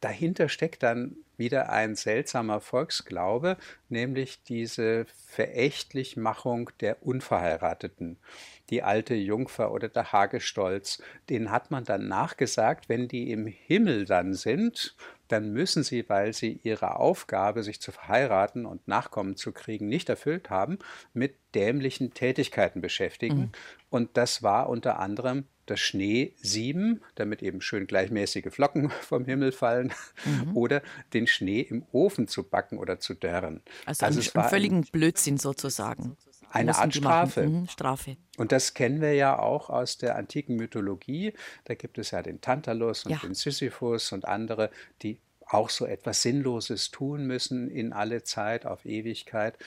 Dahinter steckt dann wieder ein seltsamer Volksglaube, nämlich diese Verächtlichmachung der Unverheirateten. Die alte Jungfer oder der Hagestolz, denen hat man dann nachgesagt, wenn die im Himmel dann sind, dann müssen sie, weil sie ihre Aufgabe, sich zu verheiraten und Nachkommen zu kriegen, nicht erfüllt haben, mit dämlichen Tätigkeiten beschäftigen. Mhm. Und das war unter anderem das Schneesieben, damit eben schön gleichmäßige Flocken vom Himmel fallen, mhm. oder den Schnee im Ofen zu backen oder zu dörren. Also, also ein, ein völligen Blödsinn sozusagen. Eine Art Strafe. Mhm, Strafe. Und das kennen wir ja auch aus der antiken Mythologie. Da gibt es ja den Tantalus und ja. den Sisyphus und andere, die auch so etwas Sinnloses tun müssen in alle Zeit, auf Ewigkeit.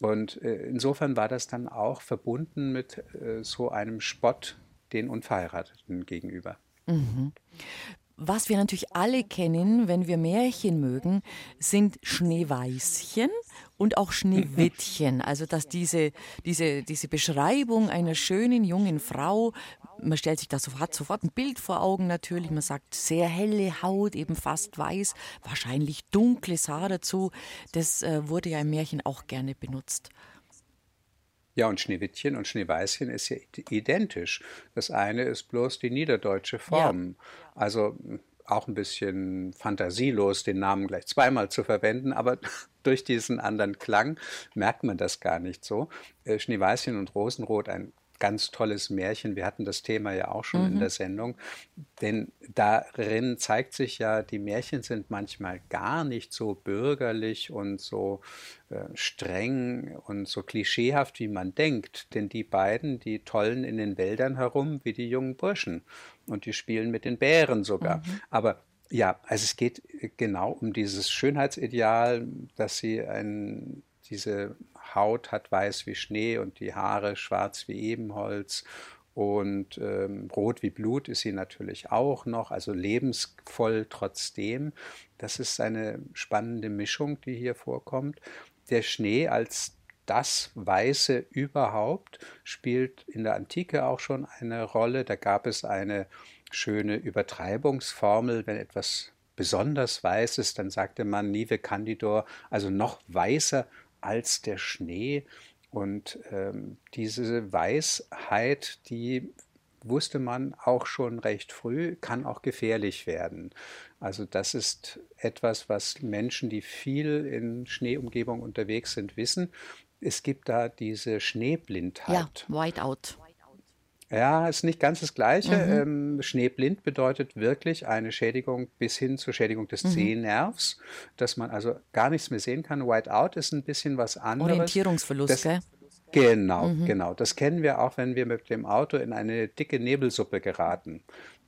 Und äh, insofern war das dann auch verbunden mit äh, so einem Spott den Unverheirateten gegenüber. Mhm. Was wir natürlich alle kennen, wenn wir Märchen mögen, sind Schneeweißchen und auch Schneewittchen. Also dass diese, diese, diese Beschreibung einer schönen jungen Frau, man stellt sich da sofort, sofort ein Bild vor Augen natürlich, man sagt sehr helle Haut, eben fast weiß, wahrscheinlich dunkles Haar dazu. Das äh, wurde ja im Märchen auch gerne benutzt. Ja, und Schneewittchen und Schneeweißchen ist ja identisch. Das eine ist bloß die niederdeutsche Form. Ja. Also auch ein bisschen fantasielos, den Namen gleich zweimal zu verwenden, aber durch diesen anderen Klang merkt man das gar nicht so. Äh, Schneeweißchen und Rosenrot, ein ganz tolles Märchen. Wir hatten das Thema ja auch schon mhm. in der Sendung. Denn darin zeigt sich ja, die Märchen sind manchmal gar nicht so bürgerlich und so äh, streng und so klischeehaft, wie man denkt. Denn die beiden, die tollen in den Wäldern herum wie die jungen Burschen. Und die spielen mit den Bären sogar. Mhm. Aber ja, also es geht genau um dieses Schönheitsideal, dass sie ein, diese Haut hat weiß wie Schnee und die Haare schwarz wie Ebenholz und ähm, rot wie Blut ist sie natürlich auch noch, also lebensvoll trotzdem. Das ist eine spannende Mischung, die hier vorkommt. Der Schnee als das Weiße überhaupt spielt in der Antike auch schon eine Rolle. Da gab es eine schöne Übertreibungsformel, wenn etwas besonders weiß ist, dann sagte man Nive Candidor, also noch weißer als der Schnee. Und ähm, diese Weisheit, die wusste man auch schon recht früh, kann auch gefährlich werden. Also das ist etwas, was Menschen, die viel in Schneeumgebung unterwegs sind, wissen. Es gibt da diese Schneeblindheit. Ja, Whiteout. Ja, ist nicht ganz das Gleiche. Mhm. Ähm, Schneeblind bedeutet wirklich eine Schädigung bis hin zur Schädigung des mhm. Sehnervs, dass man also gar nichts mehr sehen kann. Whiteout ist ein bisschen was anderes. Orientierungsverlust, das, gell? Genau, mhm. genau. Das kennen wir auch, wenn wir mit dem Auto in eine dicke Nebelsuppe geraten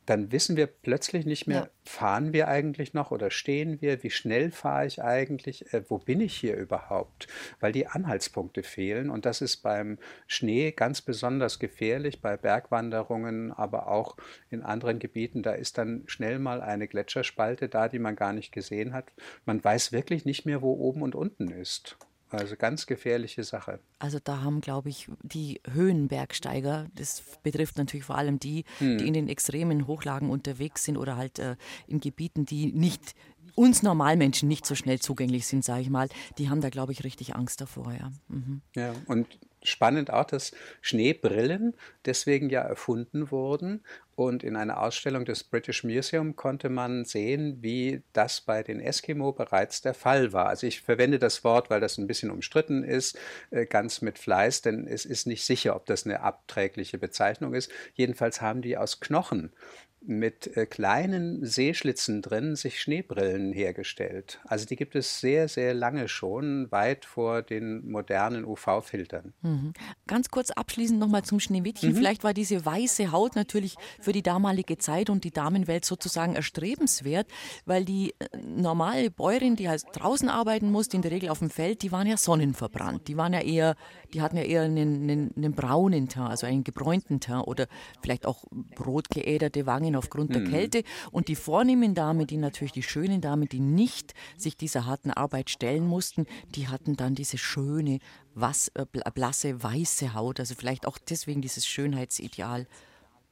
dann wissen wir plötzlich nicht mehr, ja. fahren wir eigentlich noch oder stehen wir, wie schnell fahre ich eigentlich, äh, wo bin ich hier überhaupt, weil die Anhaltspunkte fehlen und das ist beim Schnee ganz besonders gefährlich, bei Bergwanderungen, aber auch in anderen Gebieten, da ist dann schnell mal eine Gletscherspalte da, die man gar nicht gesehen hat. Man weiß wirklich nicht mehr, wo oben und unten ist. Also ganz gefährliche Sache. Also da haben, glaube ich, die Höhenbergsteiger, das betrifft natürlich vor allem die, hm. die in den extremen Hochlagen unterwegs sind oder halt äh, in Gebieten, die nicht uns Normalmenschen nicht so schnell zugänglich sind, sage ich mal, die haben da, glaube ich, richtig Angst davor. Ja, mhm. ja und spannend auch, dass Schneebrillen deswegen ja erfunden wurden. Und in einer Ausstellung des British Museum konnte man sehen, wie das bei den Eskimo bereits der Fall war. Also ich verwende das Wort, weil das ein bisschen umstritten ist, äh, ganz mit Fleiß, denn es ist nicht sicher, ob das eine abträgliche Bezeichnung ist. Jedenfalls haben die aus Knochen mit äh, kleinen Seeschlitzen drin sich Schneebrillen hergestellt. Also die gibt es sehr, sehr lange schon, weit vor den modernen UV-Filtern. Mhm. Ganz kurz abschließend nochmal zum Schneewittchen. Mhm. Vielleicht war diese weiße Haut natürlich für die damalige Zeit und die Damenwelt sozusagen erstrebenswert, weil die äh, normale Bäuerin, die halt draußen arbeiten musste, in der Regel auf dem Feld, die waren ja sonnenverbrannt. Die waren ja eher, die hatten ja eher einen, einen, einen braunen Teint, also einen gebräunten Teint oder vielleicht auch rot geäderte Wangen aufgrund der mhm. Kälte. Und die vornehmen Damen, die natürlich die schönen Damen, die nicht sich dieser harten Arbeit stellen mussten, die hatten dann diese schöne, was, äh, blasse, weiße Haut. Also vielleicht auch deswegen dieses Schönheitsideal.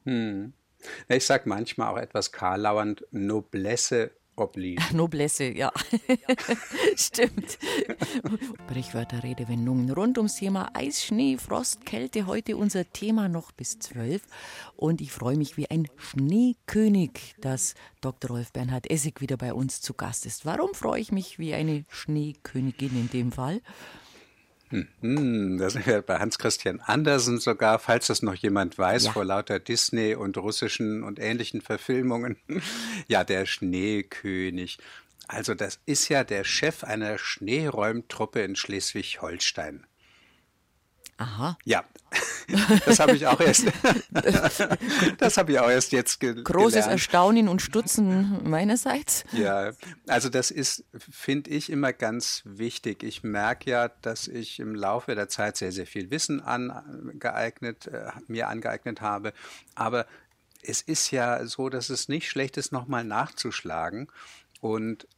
Hm. Ich sage manchmal auch etwas karlauernd, Noblesse oblige. Noblesse, ja. Stimmt. Sprichwörter, Redewendungen rund ums Thema Eis, Schnee, Frost, Kälte. Heute unser Thema noch bis zwölf. Und ich freue mich wie ein Schneekönig, dass Dr. Rolf Bernhard Essig wieder bei uns zu Gast ist. Warum freue ich mich wie eine Schneekönigin in dem Fall? Hm, da sind wir bei Hans-Christian Andersen sogar, falls das noch jemand weiß, ja. vor lauter Disney und russischen und ähnlichen Verfilmungen. Ja, der Schneekönig. Also das ist ja der Chef einer Schneeräumtruppe in Schleswig-Holstein. Aha. Ja, das habe ich auch erst. das habe ich auch erst jetzt ge Großes gelernt. Erstaunen und Stutzen meinerseits. Ja, also das ist, finde ich, immer ganz wichtig. Ich merke ja, dass ich im Laufe der Zeit sehr, sehr viel Wissen angeeignet, äh, mir angeeignet habe. Aber es ist ja so, dass es nicht schlecht ist, nochmal nachzuschlagen. Und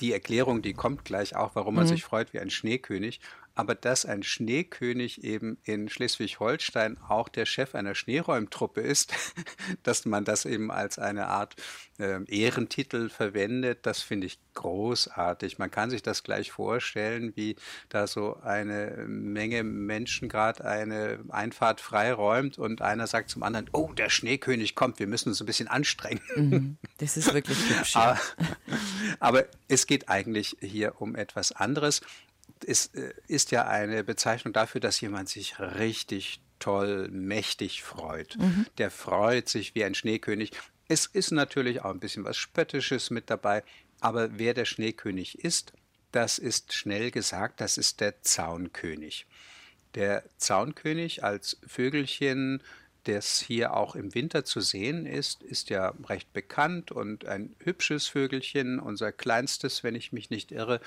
die Erklärung, die kommt gleich auch, warum man mhm. sich freut wie ein Schneekönig aber dass ein Schneekönig eben in Schleswig-Holstein auch der Chef einer Schneeräumtruppe ist, dass man das eben als eine Art äh, Ehrentitel verwendet, das finde ich großartig. Man kann sich das gleich vorstellen, wie da so eine Menge Menschen gerade eine Einfahrt freiräumt und einer sagt zum anderen, oh, der Schneekönig kommt, wir müssen uns ein bisschen anstrengen. Mhm, das ist wirklich hübsch. aber, aber es geht eigentlich hier um etwas anderes ist, äh, ist ja eine Bezeichnung dafür, dass jemand sich richtig toll, mächtig freut. Mhm. Der freut sich wie ein Schneekönig. Es ist natürlich auch ein bisschen was Spöttisches mit dabei, aber wer der Schneekönig ist, das ist schnell gesagt, das ist der Zaunkönig. Der Zaunkönig als Vögelchen, das hier auch im Winter zu sehen ist, ist ja recht bekannt und ein hübsches Vögelchen, unser kleinstes, wenn ich mich nicht irre.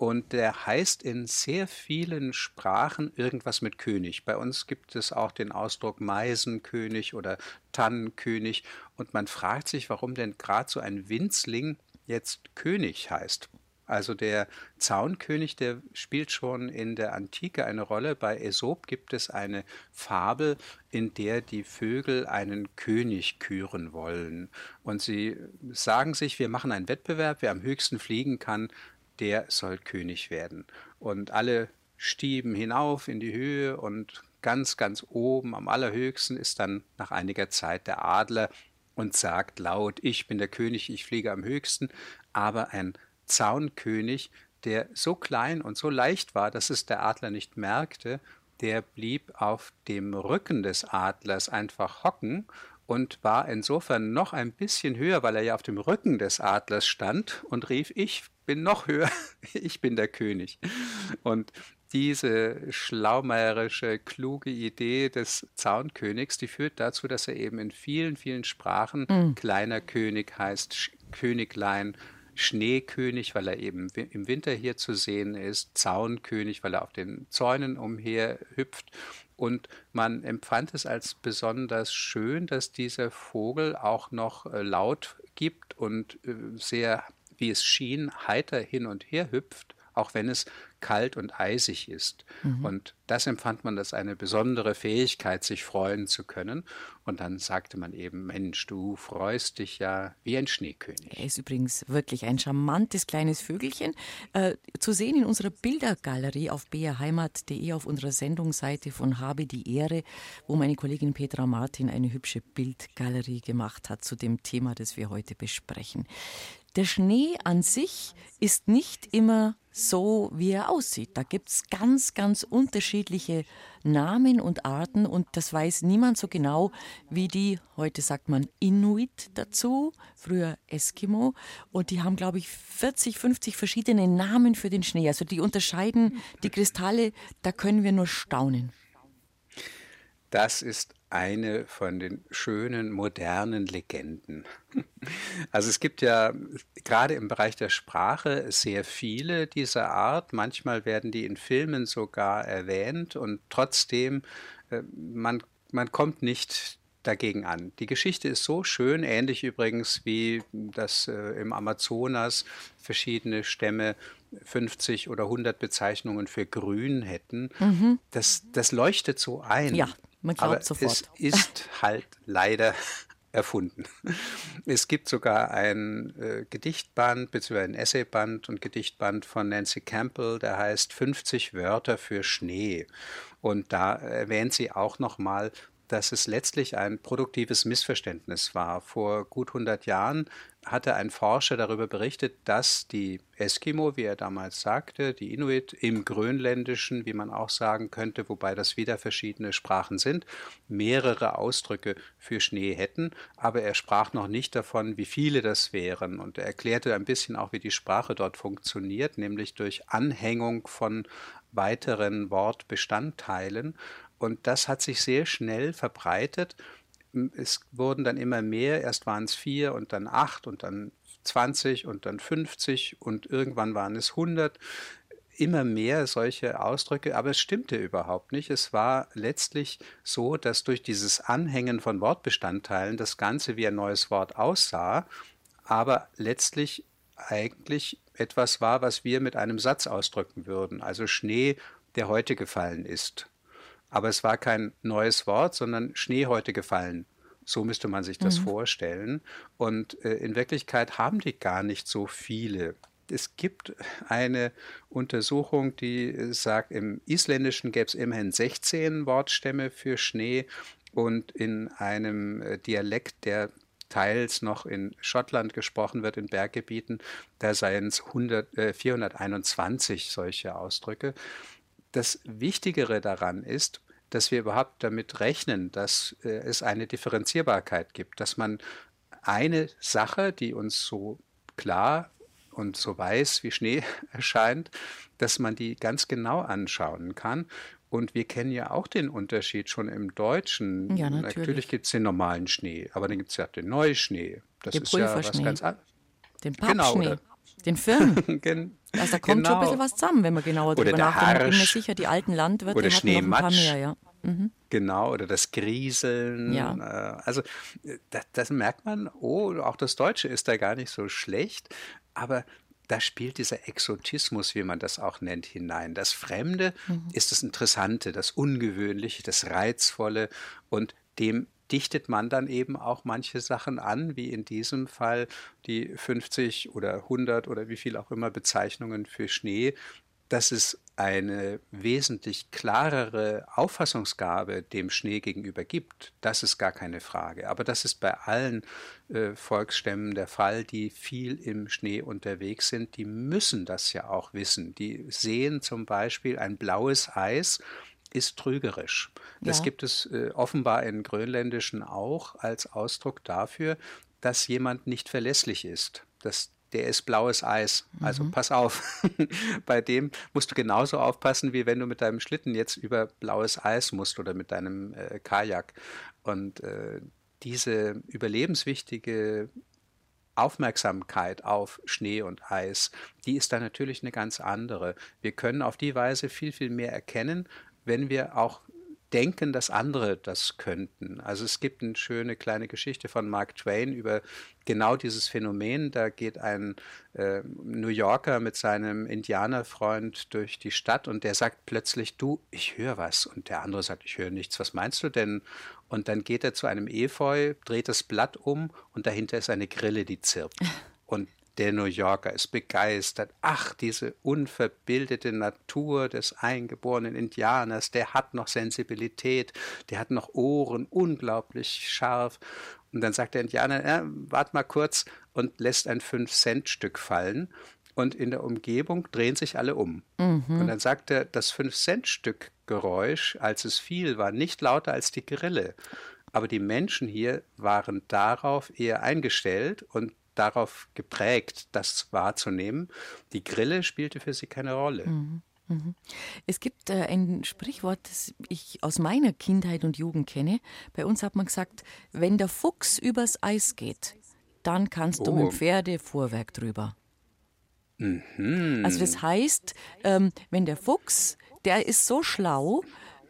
Und der heißt in sehr vielen Sprachen irgendwas mit König. Bei uns gibt es auch den Ausdruck Meisenkönig oder Tannenkönig. Und man fragt sich, warum denn gerade so ein Winzling jetzt König heißt. Also der Zaunkönig, der spielt schon in der Antike eine Rolle. Bei Aesop gibt es eine Fabel, in der die Vögel einen König küren wollen. Und sie sagen sich, wir machen einen Wettbewerb, wer am höchsten fliegen kann, der soll König werden. Und alle stieben hinauf in die Höhe und ganz, ganz oben, am allerhöchsten, ist dann nach einiger Zeit der Adler und sagt laut, ich bin der König, ich fliege am höchsten. Aber ein Zaunkönig, der so klein und so leicht war, dass es der Adler nicht merkte, der blieb auf dem Rücken des Adlers einfach hocken und war insofern noch ein bisschen höher, weil er ja auf dem Rücken des Adlers stand und rief, ich bin noch höher, ich bin der König. Und diese schlaumeierische, kluge Idee des Zaunkönigs, die führt dazu, dass er eben in vielen, vielen Sprachen mhm. kleiner König heißt, Königlein, Schneekönig, weil er eben im Winter hier zu sehen ist, Zaunkönig, weil er auf den Zäunen umher hüpft. Und man empfand es als besonders schön, dass dieser Vogel auch noch äh, laut gibt und äh, sehr wie es schien, heiter hin und her hüpft, auch wenn es kalt und eisig ist. Mhm. Und das empfand man als eine besondere Fähigkeit, sich freuen zu können. Und dann sagte man eben, Mensch, du freust dich ja wie ein Schneekönig. Er ist übrigens wirklich ein charmantes kleines Vögelchen. Äh, zu sehen in unserer Bildergalerie auf brheimat.de auf unserer Sendungsseite von Habe die Ehre, wo meine Kollegin Petra Martin eine hübsche Bildgalerie gemacht hat zu dem Thema, das wir heute besprechen. Der Schnee an sich ist nicht immer so, wie er aussieht. Da gibt es ganz, ganz unterschiedliche Namen und Arten und das weiß niemand so genau wie die, heute sagt man Inuit dazu, früher Eskimo. Und die haben, glaube ich, 40, 50 verschiedene Namen für den Schnee. Also die unterscheiden die Kristalle, da können wir nur staunen. Das ist eine von den schönen modernen Legenden. Also es gibt ja gerade im Bereich der Sprache sehr viele dieser Art. Manchmal werden die in Filmen sogar erwähnt und trotzdem, äh, man, man kommt nicht dagegen an. Die Geschichte ist so schön, ähnlich übrigens wie das äh, im Amazonas verschiedene Stämme 50 oder 100 Bezeichnungen für grün hätten. Mhm. Das, das leuchtet so ein. Ja, man glaubt Aber sofort. Es ist halt leider erfunden. Es gibt sogar ein äh, Gedichtband bzw. ein Essayband und Gedichtband von Nancy Campbell, der heißt 50 Wörter für Schnee. Und da erwähnt sie auch nochmal, dass es letztlich ein produktives Missverständnis war. Vor gut 100 Jahren hatte ein Forscher darüber berichtet, dass die Eskimo, wie er damals sagte, die Inuit im Grönländischen, wie man auch sagen könnte, wobei das wieder verschiedene Sprachen sind, mehrere Ausdrücke für Schnee hätten, aber er sprach noch nicht davon, wie viele das wären. Und er erklärte ein bisschen auch, wie die Sprache dort funktioniert, nämlich durch Anhängung von weiteren Wortbestandteilen. Und das hat sich sehr schnell verbreitet. Es wurden dann immer mehr, erst waren es vier und dann acht und dann 20 und dann 50 und irgendwann waren es 100 immer mehr solche Ausdrücke, aber es stimmte überhaupt nicht. Es war letztlich so, dass durch dieses Anhängen von Wortbestandteilen das Ganze wie ein neues Wort aussah, aber letztlich eigentlich etwas war, was wir mit einem Satz ausdrücken würden. Also Schnee, der heute gefallen ist. Aber es war kein neues Wort, sondern Schnee heute gefallen. So müsste man sich das mhm. vorstellen. Und äh, in Wirklichkeit haben die gar nicht so viele. Es gibt eine Untersuchung, die sagt, im Isländischen gäbe es immerhin 16 Wortstämme für Schnee und in einem äh, Dialekt, der teils noch in Schottland gesprochen wird, in Berggebieten, da seien es 100, äh, 421 solche Ausdrücke. Das Wichtigere daran ist, dass wir überhaupt damit rechnen, dass äh, es eine Differenzierbarkeit gibt, dass man eine Sache, die uns so klar und so weiß wie Schnee erscheint, dass man die ganz genau anschauen kann. Und wir kennen ja auch den Unterschied schon im Deutschen. Ja, natürlich, natürlich gibt es den normalen Schnee, aber dann gibt es ja den Neuschnee. Das den ist ja was ganz anderes. Den Pappschnee. Genau, den Firn. Also da kommt genau. schon ein bisschen genau. was zusammen, wenn man genauer drüber nachdenkt. Ich bin mir sicher, die alten Landwirte oder hatten noch ein paar mehr, ja. Mhm. Genau, oder das Grieseln. Ja. Äh, also das, das merkt man, oh, auch das Deutsche ist da gar nicht so schlecht, aber da spielt dieser Exotismus, wie man das auch nennt, hinein. Das Fremde mhm. ist das Interessante, das Ungewöhnliche, das Reizvolle und dem dichtet man dann eben auch manche Sachen an, wie in diesem Fall die 50 oder 100 oder wie viel auch immer Bezeichnungen für Schnee, dass es eine wesentlich klarere Auffassungsgabe dem Schnee gegenüber gibt. Das ist gar keine Frage. Aber das ist bei allen äh, Volksstämmen der Fall, die viel im Schnee unterwegs sind. Die müssen das ja auch wissen. Die sehen zum Beispiel ein blaues Eis ist trügerisch. Das ja. gibt es äh, offenbar in Grönländischen auch als Ausdruck dafür, dass jemand nicht verlässlich ist. Das, der ist blaues Eis. Also mhm. pass auf. Bei dem musst du genauso aufpassen, wie wenn du mit deinem Schlitten jetzt über blaues Eis musst oder mit deinem äh, Kajak. Und äh, diese überlebenswichtige Aufmerksamkeit auf Schnee und Eis, die ist da natürlich eine ganz andere. Wir können auf die Weise viel, viel mehr erkennen, wenn wir auch denken, dass andere das könnten. Also es gibt eine schöne kleine Geschichte von Mark Twain über genau dieses Phänomen. Da geht ein äh, New Yorker mit seinem Indianerfreund durch die Stadt und der sagt plötzlich, du, ich höre was. Und der andere sagt, ich höre nichts, was meinst du denn? Und dann geht er zu einem Efeu, dreht das Blatt um und dahinter ist eine Grille, die zirpt. Und der New Yorker ist begeistert. Ach, diese unverbildete Natur des eingeborenen Indianers, der hat noch Sensibilität, der hat noch Ohren, unglaublich scharf. Und dann sagt der Indianer, ja, wart mal kurz, und lässt ein 5-Cent-Stück fallen und in der Umgebung drehen sich alle um. Mhm. Und dann sagt er, das 5-Cent-Stück-Geräusch, als es fiel, war nicht lauter als die Grille. Aber die Menschen hier waren darauf eher eingestellt und darauf geprägt, das wahrzunehmen. Die Grille spielte für sie keine Rolle. Mhm. mhm. Es gibt äh, ein Sprichwort, das ich aus meiner Kindheit und Jugend kenne. Bei uns hat man gesagt, wenn der Fuchs übers Eis geht, dann kannst du oh. mit dem Pferdefuhrwerk drüber. Mhm. Also das heißt, ähm, wenn der Fuchs, der ist so schlau,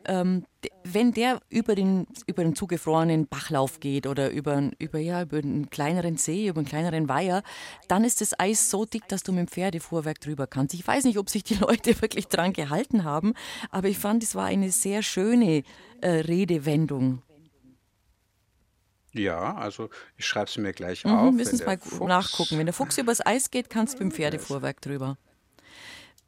ähm, wenn der über den, über den zugefrorenen Bachlauf geht oder über, über, ja, über einen kleineren See, über einen kleineren Weiher, dann ist das Eis so dick, dass du mit dem Pferdefuhrwerk drüber kannst. Ich weiß nicht, ob sich die Leute wirklich dran gehalten haben, aber ich fand, es war eine sehr schöne äh, Redewendung. Ja, also ich schreibe es mir gleich mhm, auf. Müssen es mal nachgucken. Wenn der Fuchs übers Eis geht, kannst du mit dem Pferdefuhrwerk drüber.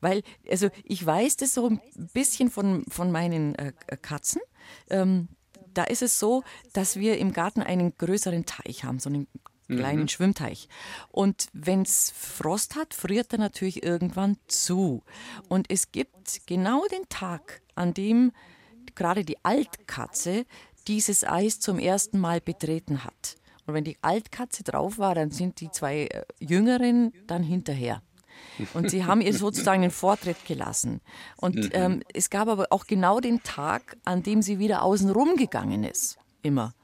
Weil, also ich weiß das so ein bisschen von, von meinen äh, Katzen. Ähm, da ist es so, dass wir im Garten einen größeren Teich haben, so einen kleinen mhm. Schwimmteich. Und wenn es Frost hat, friert er natürlich irgendwann zu. Und es gibt genau den Tag, an dem gerade die Altkatze dieses Eis zum ersten Mal betreten hat. Und wenn die Altkatze drauf war, dann sind die zwei äh, Jüngeren dann hinterher. Und sie haben ihr sozusagen den Vortritt gelassen. Und mhm. ähm, es gab aber auch genau den Tag, an dem sie wieder außen rum gegangen ist. Immer.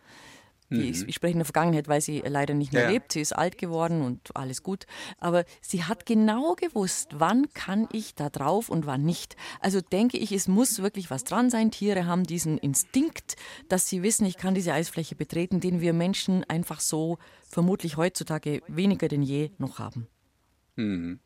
Mhm. Ich, ich, spreche in der Vergangenheit, weil sie leider nicht mehr ja. lebt. Sie ist alt geworden und alles gut. Aber sie hat genau gewusst, wann kann ich da drauf und wann nicht. Also denke ich, es muss wirklich was dran sein. Tiere haben diesen Instinkt, dass sie wissen, ich kann diese Eisfläche betreten, den wir Menschen einfach so vermutlich heutzutage weniger denn je noch haben. Mhm.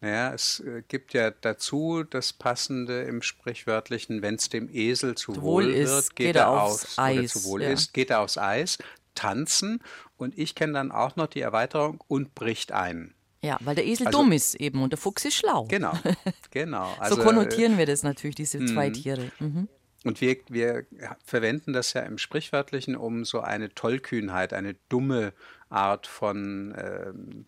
Naja, es äh, gibt ja dazu das Passende im Sprichwörtlichen, wenn es dem Esel zu, wohl, wohl wird, geht, geht er aufs, aufs Eis. Zu wohl ja. ist, geht er aufs Eis, tanzen und ich kenne dann auch noch die Erweiterung und bricht ein. Ja, weil der Esel also, dumm ist eben und der Fuchs ist schlau. Genau, genau. Also, so konnotieren wir das natürlich, diese zwei mhm. Tiere. Mhm. Und wir, wir verwenden das ja im Sprichwörtlichen, um so eine Tollkühnheit, eine dumme Art von ähm,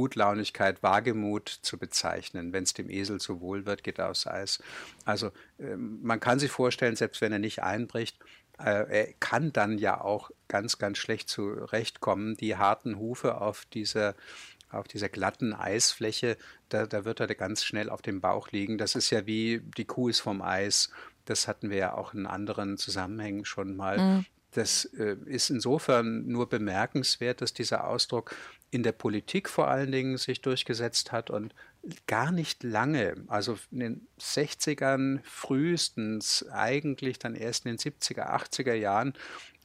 Gutlaunigkeit, Wagemut zu bezeichnen. Wenn es dem Esel zu wohl wird, geht er aufs Eis. Also ähm, man kann sich vorstellen, selbst wenn er nicht einbricht, äh, er kann dann ja auch ganz, ganz schlecht zurechtkommen. Die harten Hufe auf dieser auf dieser glatten Eisfläche, da, da wird er ganz schnell auf dem Bauch liegen. Das ist ja wie die Kuh ist vom Eis. Das hatten wir ja auch in anderen Zusammenhängen schon mal. Mhm. Das äh, ist insofern nur bemerkenswert, dass dieser Ausdruck in der Politik vor allen Dingen sich durchgesetzt hat und gar nicht lange, also in den 60ern frühestens, eigentlich dann erst in den 70er, 80er Jahren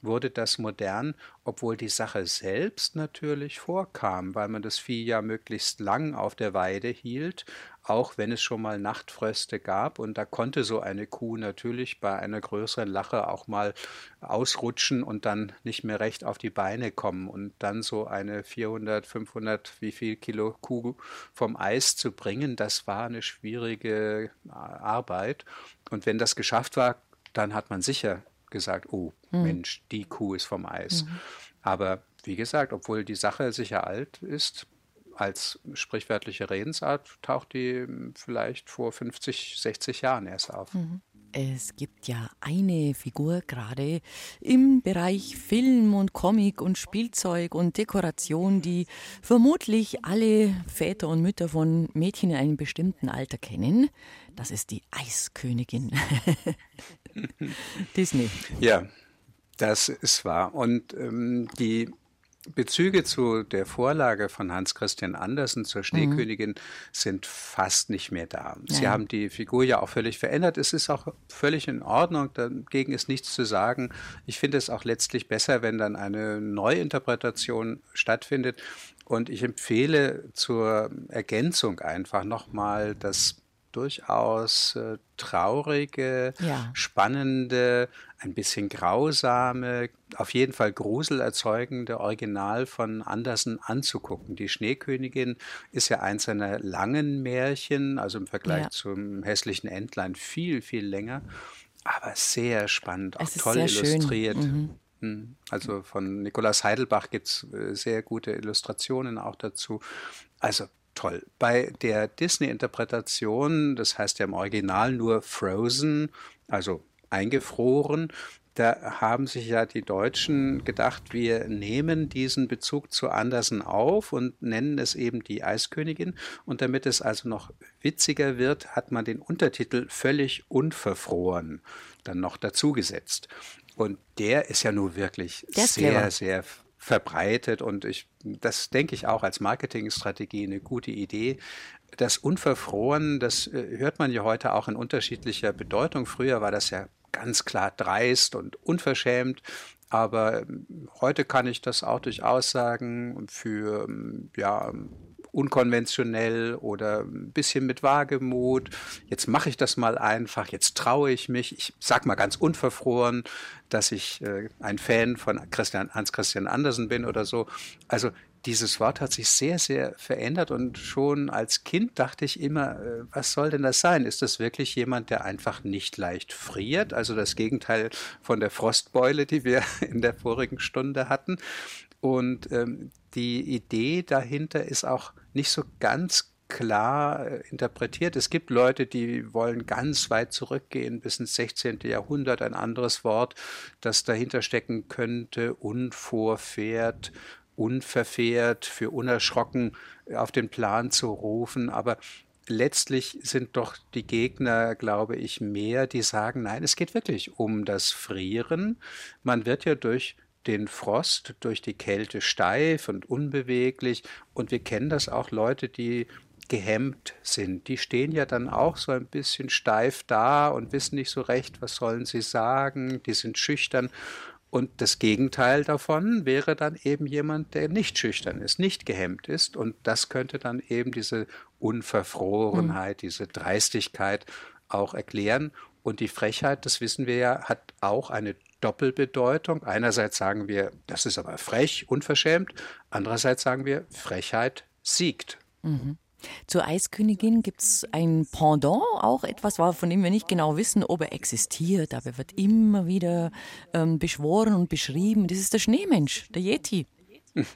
wurde das modern, obwohl die Sache selbst natürlich vorkam, weil man das Vieh ja möglichst lang auf der Weide hielt, auch wenn es schon mal Nachtfröste gab. Und da konnte so eine Kuh natürlich bei einer größeren Lache auch mal ausrutschen und dann nicht mehr recht auf die Beine kommen. Und dann so eine 400, 500, wie viel Kilo Kuh vom Eis zu bringen, das war eine schwierige Arbeit. Und wenn das geschafft war, dann hat man sicher gesagt, oh mhm. Mensch, die Kuh ist vom Eis. Mhm. Aber wie gesagt, obwohl die Sache sicher alt ist, als sprichwörtliche Redensart taucht die vielleicht vor 50, 60 Jahren erst auf. Mhm. Es gibt ja eine Figur gerade im Bereich Film und Comic und Spielzeug und Dekoration, die vermutlich alle Väter und Mütter von Mädchen in einem bestimmten Alter kennen. Das ist die Eiskönigin. Disney. Ja, das ist wahr. Und ähm, die Bezüge zu der Vorlage von Hans Christian Andersen zur Schneekönigin mhm. sind fast nicht mehr da. Sie ja. haben die Figur ja auch völlig verändert. Es ist auch völlig in Ordnung, dagegen ist nichts zu sagen. Ich finde es auch letztlich besser, wenn dann eine Neuinterpretation stattfindet. Und ich empfehle zur Ergänzung einfach nochmal das durchaus äh, traurige, ja. spannende, ein bisschen grausame, auf jeden Fall gruselerzeugende Original von Andersen anzugucken. Die Schneekönigin ist ja eins seiner langen Märchen, also im Vergleich ja. zum hässlichen Entlein viel, viel länger, aber sehr spannend, auch toll illustriert. Mhm. Hm. Also von Nikolaus Heidelbach gibt es äh, sehr gute Illustrationen auch dazu. Also toll. Bei der Disney-Interpretation, das heißt ja im Original nur Frozen, also eingefroren, da haben sich ja die Deutschen gedacht, wir nehmen diesen Bezug zu Andersen auf und nennen es eben die Eiskönigin. Und damit es also noch witziger wird, hat man den Untertitel völlig unverfroren dann noch dazugesetzt. Und der ist ja nur wirklich sehr, clever. sehr verbreitet und ich, das denke ich auch als Marketingstrategie eine gute Idee. Das Unverfroren, das äh, hört man ja heute auch in unterschiedlicher Bedeutung. Früher war das ja ganz klar dreist und unverschämt. Aber ähm, heute kann ich das auch durchaus sagen für ähm, ja, unkonventionell oder ein bisschen mit Wagemut. Jetzt mache ich das mal einfach, jetzt traue ich mich. Ich sag mal ganz unverfroren, dass ich äh, ein Fan von Christian, Hans Christian Andersen bin oder so. Also dieses Wort hat sich sehr, sehr verändert und schon als Kind dachte ich immer, äh, was soll denn das sein? Ist das wirklich jemand, der einfach nicht leicht friert? Also das Gegenteil von der Frostbeule, die wir in der vorigen Stunde hatten. Und ähm, die Idee dahinter ist auch nicht so ganz klar äh, interpretiert. Es gibt Leute, die wollen ganz weit zurückgehen bis ins 16. Jahrhundert. Ein anderes Wort, das dahinter stecken könnte, unvorfährt, unverfährt, für unerschrocken auf den Plan zu rufen. Aber letztlich sind doch die Gegner, glaube ich, mehr, die sagen, nein, es geht wirklich um das Frieren. Man wird ja durch den Frost, durch die Kälte steif und unbeweglich. Und wir kennen das auch Leute, die gehemmt sind. Die stehen ja dann auch so ein bisschen steif da und wissen nicht so recht, was sollen sie sagen. Die sind schüchtern. Und das Gegenteil davon wäre dann eben jemand, der nicht schüchtern ist, nicht gehemmt ist. Und das könnte dann eben diese Unverfrorenheit, mhm. diese Dreistigkeit auch erklären. Und die Frechheit, das wissen wir ja, hat auch eine Doppelbedeutung. Einerseits sagen wir, das ist aber frech, unverschämt. Andererseits sagen wir, Frechheit siegt. Mhm. Zur Eiskönigin gibt es ein Pendant, auch etwas, von dem wir nicht genau wissen, ob er existiert, aber er wird immer wieder ähm, beschworen und beschrieben. Das ist der Schneemensch, der Yeti.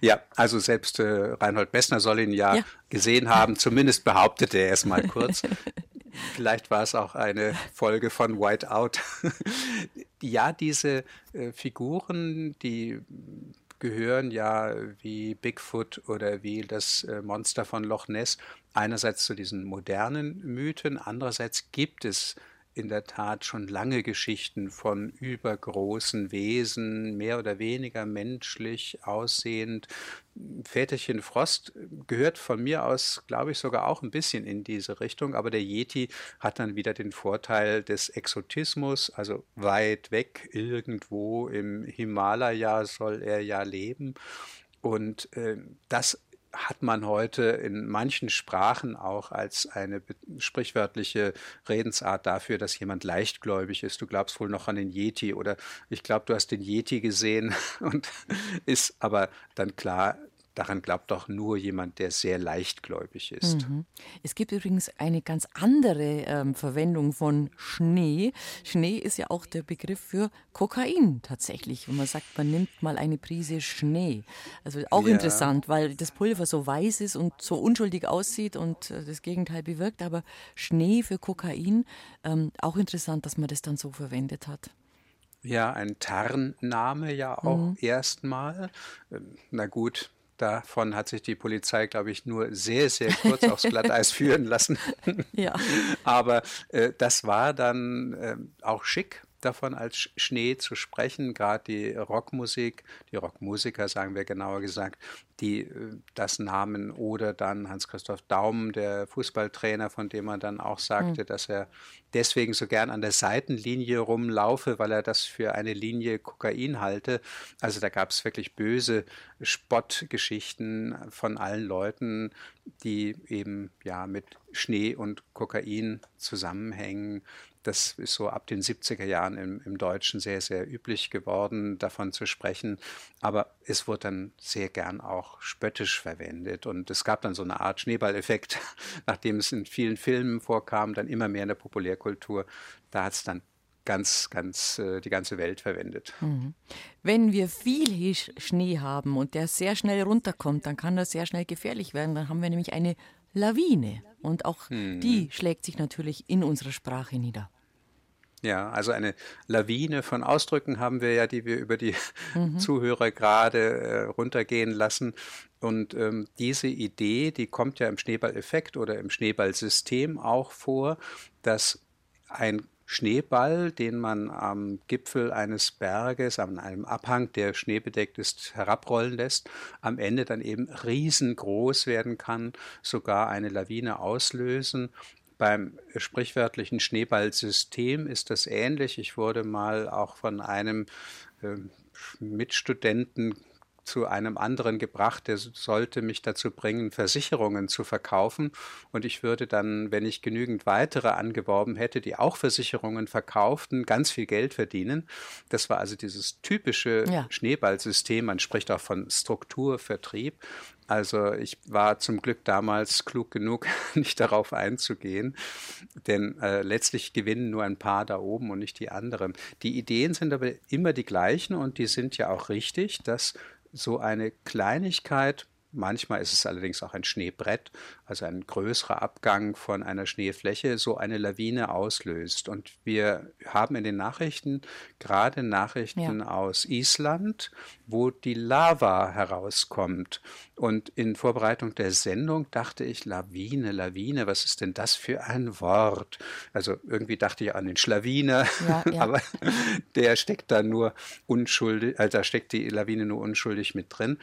ja, also selbst äh, Reinhold Messner soll ihn ja, ja, gesehen haben, zumindest behauptete er es mal kurz. Vielleicht war es auch eine Folge von Whiteout. ja, diese äh, Figuren, die gehören ja wie Bigfoot oder wie das äh, Monster von Loch Ness einerseits zu diesen modernen Mythen, andererseits gibt es in der Tat schon lange Geschichten von übergroßen Wesen, mehr oder weniger menschlich aussehend. Väterchen Frost gehört von mir aus, glaube ich, sogar auch ein bisschen in diese Richtung, aber der Yeti hat dann wieder den Vorteil des Exotismus, also weit weg, irgendwo im Himalaya soll er ja leben. Und äh, das hat man heute in manchen Sprachen auch als eine sprichwörtliche Redensart dafür, dass jemand leichtgläubig ist. Du glaubst wohl noch an den Yeti oder ich glaube, du hast den Yeti gesehen und ist aber dann klar, Daran glaubt doch nur jemand, der sehr leichtgläubig ist. Mhm. Es gibt übrigens eine ganz andere ähm, Verwendung von Schnee. Schnee ist ja auch der Begriff für Kokain tatsächlich. Wenn man sagt, man nimmt mal eine Prise Schnee. Also auch ja. interessant, weil das Pulver so weiß ist und so unschuldig aussieht und äh, das Gegenteil bewirkt. Aber Schnee für Kokain, ähm, auch interessant, dass man das dann so verwendet hat. Ja, ein Tarnname ja auch mhm. erstmal. Ähm, na gut, Davon hat sich die Polizei, glaube ich, nur sehr, sehr kurz aufs Glatteis führen lassen. ja. Aber äh, das war dann äh, auch schick, davon als Schnee zu sprechen. Gerade die Rockmusik, die Rockmusiker, sagen wir genauer gesagt, die äh, das nahmen oder dann Hans-Christoph Daum, der Fußballtrainer, von dem man dann auch sagte, mhm. dass er deswegen so gern an der Seitenlinie rumlaufe, weil er das für eine Linie Kokain halte. Also da gab es wirklich böse Spottgeschichten von allen Leuten, die eben ja mit Schnee und Kokain zusammenhängen. Das ist so ab den 70er Jahren im, im Deutschen sehr, sehr üblich geworden, davon zu sprechen. Aber es wurde dann sehr gern auch spöttisch verwendet. Und es gab dann so eine Art Schneeballeffekt, nachdem es in vielen Filmen vorkam, dann immer mehr in der Populärkultur. Da hat es dann ganz, ganz äh, die ganze Welt verwendet. Mhm. Wenn wir viel Schnee haben und der sehr schnell runterkommt, dann kann das sehr schnell gefährlich werden. Dann haben wir nämlich eine Lawine und auch mhm. die schlägt sich natürlich in unserer Sprache nieder. Ja, also eine Lawine von Ausdrücken haben wir ja, die wir über die mhm. Zuhörer gerade äh, runtergehen lassen. Und ähm, diese Idee, die kommt ja im Schneeballeffekt oder im Schneeballsystem auch vor, dass ein Schneeball, den man am Gipfel eines Berges, an einem Abhang, der schneebedeckt ist, herabrollen lässt, am Ende dann eben riesengroß werden kann, sogar eine Lawine auslösen. Beim sprichwörtlichen Schneeballsystem ist das ähnlich. Ich wurde mal auch von einem äh, Mitstudenten zu einem anderen gebracht, der sollte mich dazu bringen, Versicherungen zu verkaufen. Und ich würde dann, wenn ich genügend weitere angeworben hätte, die auch Versicherungen verkauften, ganz viel Geld verdienen. Das war also dieses typische ja. Schneeballsystem. Man spricht auch von Strukturvertrieb. Also ich war zum Glück damals klug genug, nicht darauf einzugehen, denn äh, letztlich gewinnen nur ein paar da oben und nicht die anderen. Die Ideen sind aber immer die gleichen und die sind ja auch richtig, dass so eine Kleinigkeit Manchmal ist es allerdings auch ein Schneebrett, also ein größerer Abgang von einer Schneefläche, so eine Lawine auslöst. Und wir haben in den Nachrichten gerade Nachrichten ja. aus Island, wo die Lava herauskommt. Und in Vorbereitung der Sendung dachte ich, Lawine, Lawine, was ist denn das für ein Wort? Also irgendwie dachte ich an den Schlawiner, ja, ja. aber der steckt da nur unschuldig, also da steckt die Lawine nur unschuldig mit drin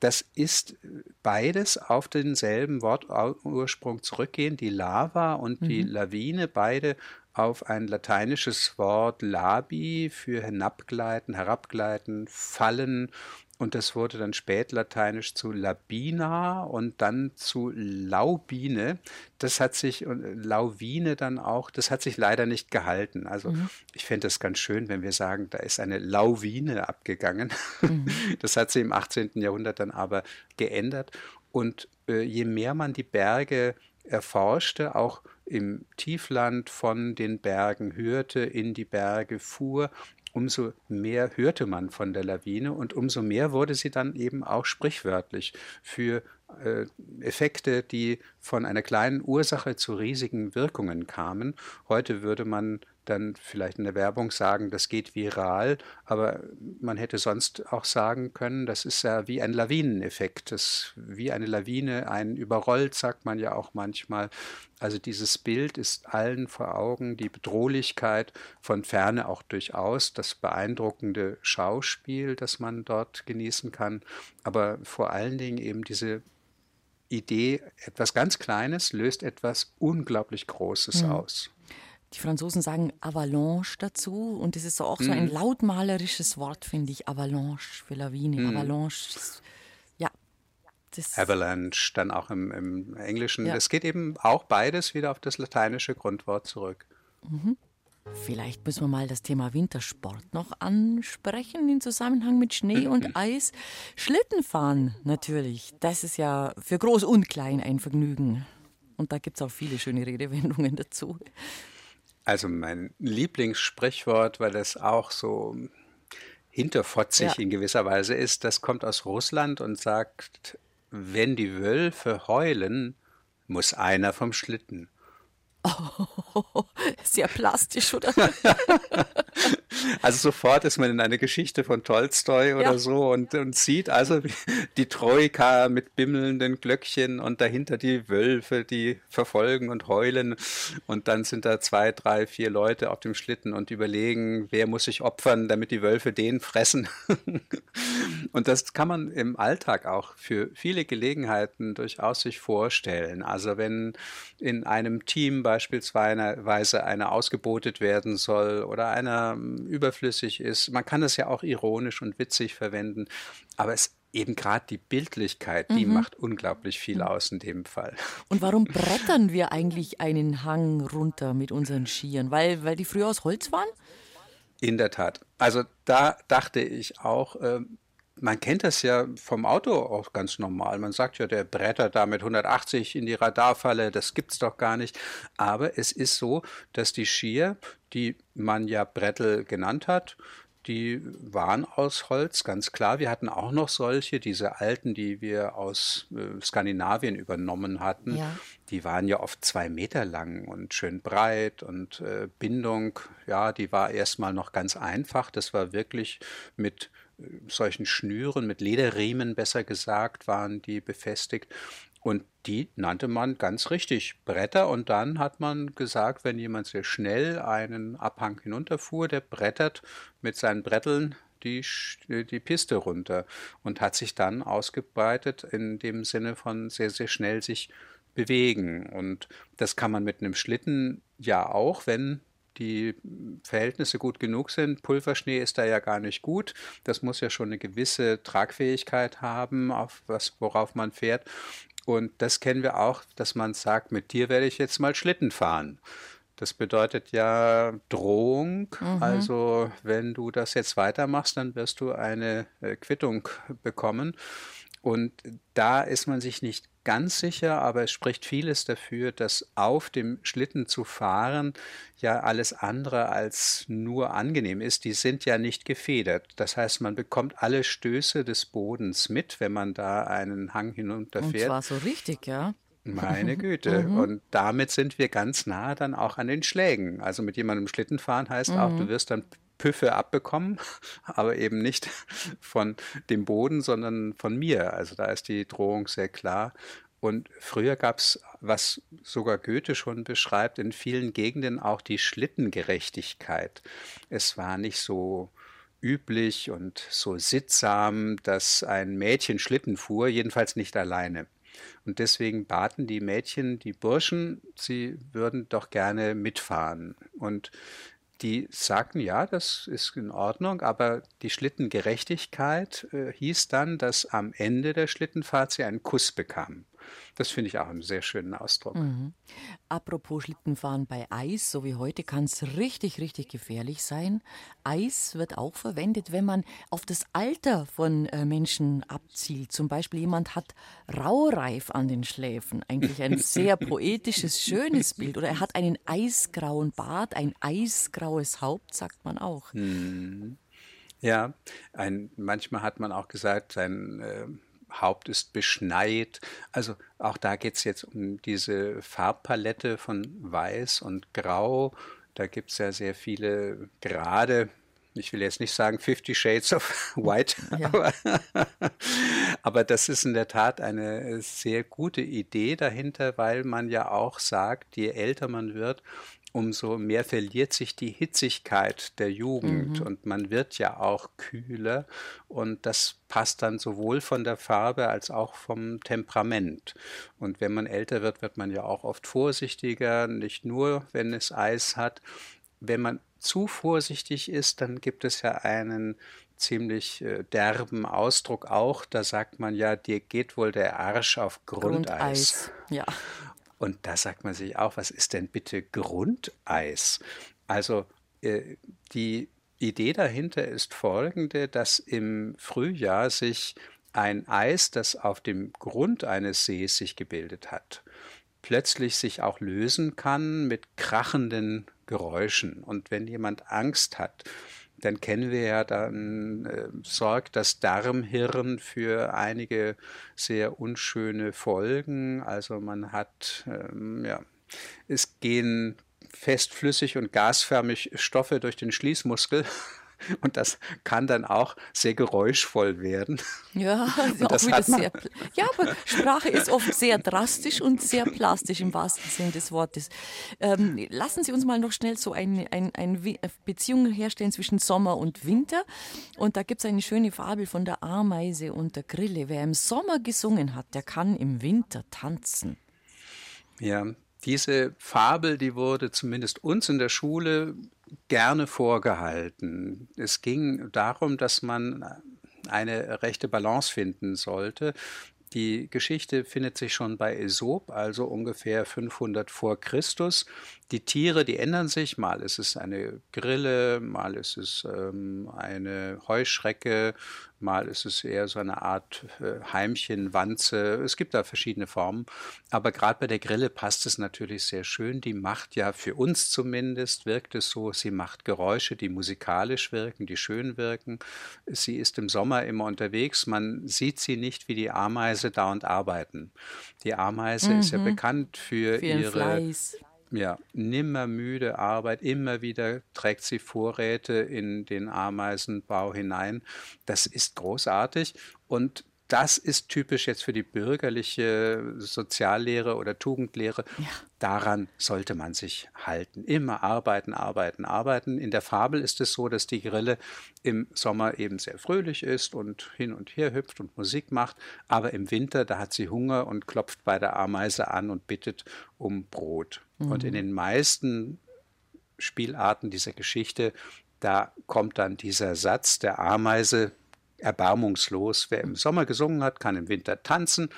das ist beides auf denselben Wortursprung zurückgehen, die Lava und mhm. die Lawine, beide auf ein lateinisches Wort labi für hinabgleiten, herabgleiten, fallen und das wurde dann spätlateinisch zu Labina und dann zu Laubine. Das hat sich, und Lauwine dann auch, das hat sich leider nicht gehalten. Also mhm. ich fände es ganz schön, wenn wir sagen, da ist eine Lauwine abgegangen. Mhm. Das hat sich im 18. Jahrhundert dann aber geändert. Und äh, je mehr man die Berge erforschte, auch im Tiefland von den Bergen hörte, in die Berge fuhr, umso mehr hörte man von der Lawine und umso mehr wurde sie dann eben auch sprichwörtlich für äh, Effekte, die von einer kleinen Ursache zu riesigen Wirkungen kamen. Heute würde man dann vielleicht in der Werbung sagen, das geht viral, aber man hätte sonst auch sagen können, das ist ja wie ein Lawineneffekt, das wie eine Lawine einen überrollt, sagt man ja auch manchmal. Also dieses Bild ist allen vor Augen, die Bedrohlichkeit von ferne auch durchaus, das beeindruckende Schauspiel, das man dort genießen kann, aber vor allen Dingen eben diese Idee, etwas ganz Kleines löst etwas unglaublich Großes mhm. aus. Die Franzosen sagen Avalanche dazu und das ist auch so ein mhm. lautmalerisches Wort, finde ich. Avalanche für Lawine. Mm. Avalanche. Ja. Das Avalanche dann auch im, im Englischen. Es ja. geht eben auch beides wieder auf das lateinische Grundwort zurück. Mhm. Vielleicht müssen wir mal das Thema Wintersport noch ansprechen im Zusammenhang mit Schnee und Eis. Schlittenfahren natürlich, das ist ja für Groß und Klein ein Vergnügen. Und da gibt es auch viele schöne Redewendungen dazu. Also mein Lieblingssprichwort, weil das auch so hinterfotzig ja. in gewisser Weise ist, das kommt aus Russland und sagt, wenn die Wölfe heulen, muss einer vom Schlitten. Oh, sehr plastisch, oder? also sofort ist man in eine Geschichte von Tolstoi oder ja. so und, und sieht also die Troika mit bimmelnden Glöckchen und dahinter die Wölfe, die verfolgen und heulen. Und dann sind da zwei, drei, vier Leute auf dem Schlitten und überlegen, wer muss sich opfern, damit die Wölfe den fressen. und das kann man im Alltag auch für viele Gelegenheiten durchaus sich vorstellen. Also wenn in einem Team bei beispielsweise einer ausgebotet werden soll oder einer überflüssig ist. Man kann das ja auch ironisch und witzig verwenden, aber es eben gerade die Bildlichkeit, die mhm. macht unglaublich viel mhm. aus in dem Fall. Und warum brettern wir eigentlich einen Hang runter mit unseren Skiern? Weil, weil die früher aus Holz waren? In der Tat. Also da dachte ich auch, äh, man kennt das ja vom Auto auch ganz normal. Man sagt ja, der brettert da mit 180 in die Radarfalle, das gibt's doch gar nicht. Aber es ist so, dass die Skier die man ja Brettel genannt hat, die waren aus Holz, ganz klar. Wir hatten auch noch solche, diese alten, die wir aus äh, Skandinavien übernommen hatten. Ja. Die waren ja oft zwei Meter lang und schön breit und äh, Bindung, ja, die war erstmal noch ganz einfach. Das war wirklich mit äh, solchen Schnüren, mit Lederriemen besser gesagt, waren die befestigt. Und die nannte man ganz richtig Bretter. Und dann hat man gesagt, wenn jemand sehr schnell einen Abhang hinunterfuhr, der brettert mit seinen Bretteln die, die Piste runter und hat sich dann ausgebreitet in dem Sinne von sehr, sehr schnell sich bewegen. Und das kann man mit einem Schlitten ja auch, wenn die Verhältnisse gut genug sind. Pulverschnee ist da ja gar nicht gut. Das muss ja schon eine gewisse Tragfähigkeit haben, auf was, worauf man fährt. Und das kennen wir auch, dass man sagt, mit dir werde ich jetzt mal Schlitten fahren. Das bedeutet ja Drohung. Mhm. Also wenn du das jetzt weitermachst, dann wirst du eine äh, Quittung bekommen. Und da ist man sich nicht ganz sicher, aber es spricht vieles dafür, dass auf dem Schlitten zu fahren ja alles andere als nur angenehm ist. Die sind ja nicht gefedert. Das heißt, man bekommt alle Stöße des Bodens mit, wenn man da einen Hang hinunterfährt. Und zwar so richtig, ja. Meine Güte. Mhm. Und damit sind wir ganz nah dann auch an den Schlägen. Also mit jemandem Schlitten fahren heißt mhm. auch, du wirst dann Püffe abbekommen, aber eben nicht von dem Boden, sondern von mir. Also da ist die Drohung sehr klar. Und früher gab es, was sogar Goethe schon beschreibt, in vielen Gegenden auch die Schlittengerechtigkeit. Es war nicht so üblich und so sittsam, dass ein Mädchen Schlitten fuhr, jedenfalls nicht alleine. Und deswegen baten die Mädchen die Burschen, sie würden doch gerne mitfahren. Und die sagten, ja, das ist in Ordnung, aber die Schlittengerechtigkeit äh, hieß dann, dass am Ende der Schlittenfahrt sie einen Kuss bekamen. Das finde ich auch einen sehr schönen Ausdruck. Mhm. Apropos Schlittenfahren bei Eis, so wie heute, kann es richtig, richtig gefährlich sein. Eis wird auch verwendet, wenn man auf das Alter von äh, Menschen abzielt. Zum Beispiel jemand hat Raureif an den Schläfen. Eigentlich ein sehr poetisches, schönes Bild. Oder er hat einen eisgrauen Bart, ein eisgraues Haupt, sagt man auch. Mhm. Ja, ein, manchmal hat man auch gesagt, sein äh, Haupt ist beschneit. Also auch da geht es jetzt um diese Farbpalette von Weiß und Grau. Da gibt es ja sehr viele Grade. Ich will jetzt nicht sagen Fifty Shades of White, ja. aber, aber das ist in der Tat eine sehr gute Idee dahinter, weil man ja auch sagt, je älter man wird, umso mehr verliert sich die Hitzigkeit der Jugend mhm. und man wird ja auch kühler und das passt dann sowohl von der Farbe als auch vom Temperament. Und wenn man älter wird, wird man ja auch oft vorsichtiger, nicht nur, wenn es Eis hat. Wenn man zu vorsichtig ist, dann gibt es ja einen ziemlich äh, derben Ausdruck auch. Da sagt man ja, dir geht wohl der Arsch auf Grundeis. Grundeis. Ja. Und da sagt man sich auch, was ist denn bitte Grundeis? Also äh, die Idee dahinter ist folgende, dass im Frühjahr sich ein Eis, das auf dem Grund eines Sees sich gebildet hat, plötzlich sich auch lösen kann mit krachenden Geräuschen. Und wenn jemand Angst hat, dann kennen wir ja, dann äh, sorgt das Darmhirn für einige sehr unschöne Folgen. Also man hat, ähm, ja, es gehen festflüssig und gasförmig Stoffe durch den Schließmuskel und das kann dann auch sehr geräuschvoll werden. Ja, das auch sehr, ja, aber Sprache ist oft sehr drastisch und sehr plastisch im wahrsten Sinne des Wortes. Ähm, lassen Sie uns mal noch schnell so eine ein, ein Beziehung herstellen zwischen Sommer und Winter. Und da gibt es eine schöne Fabel von der Ameise und der Grille. Wer im Sommer gesungen hat, der kann im Winter tanzen. Ja, diese Fabel, die wurde zumindest uns in der Schule gerne vorgehalten. Es ging darum, dass man eine rechte Balance finden sollte. Die Geschichte findet sich schon bei Aesop, also ungefähr 500 vor Christus. Die Tiere, die ändern sich. Mal ist es eine Grille, mal ist es ähm, eine Heuschrecke, mal ist es eher so eine Art äh, Heimchen, Wanze. Es gibt da verschiedene Formen. Aber gerade bei der Grille passt es natürlich sehr schön. Die macht ja für uns zumindest, wirkt es so, sie macht Geräusche, die musikalisch wirken, die schön wirken. Sie ist im Sommer immer unterwegs. Man sieht sie nicht wie die Ameise dauernd arbeiten. Die Ameise mhm. ist ja mhm. bekannt für, für ihre Fleiß ja, nimmermüde Arbeit, immer wieder trägt sie Vorräte in den Ameisenbau hinein. Das ist großartig und das ist typisch jetzt für die bürgerliche Soziallehre oder Tugendlehre. Ja. Daran sollte man sich halten. Immer arbeiten, arbeiten, arbeiten. In der Fabel ist es so, dass die Grille im Sommer eben sehr fröhlich ist und hin und her hüpft und Musik macht. Aber im Winter, da hat sie Hunger und klopft bei der Ameise an und bittet um Brot. Mhm. Und in den meisten Spielarten dieser Geschichte, da kommt dann dieser Satz der Ameise, erbarmungslos. Wer im Sommer gesungen hat, kann im Winter tanzen.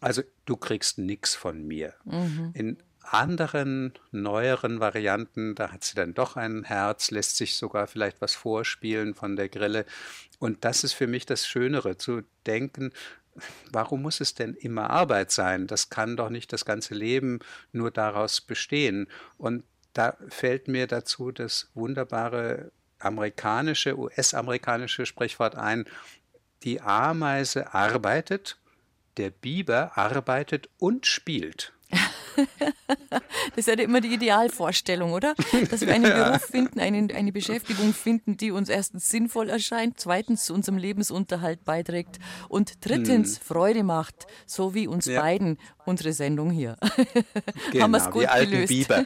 Also du kriegst nichts von mir. Mhm. In anderen, neueren Varianten, da hat sie dann doch ein Herz, lässt sich sogar vielleicht was vorspielen von der Grille. Und das ist für mich das Schönere, zu denken, warum muss es denn immer Arbeit sein? Das kann doch nicht das ganze Leben nur daraus bestehen. Und da fällt mir dazu das wunderbare amerikanische, US-amerikanische Sprichwort ein, die Ameise arbeitet, der Biber arbeitet und spielt. das ist ja immer die Idealvorstellung, oder? Dass wir einen Beruf finden, eine, eine Beschäftigung finden, die uns erstens sinnvoll erscheint, zweitens zu unserem Lebensunterhalt beiträgt und drittens hm. Freude macht, so wie uns ja. beiden unsere Sendung hier. Genau, haben wir es gut gelöst. Biber.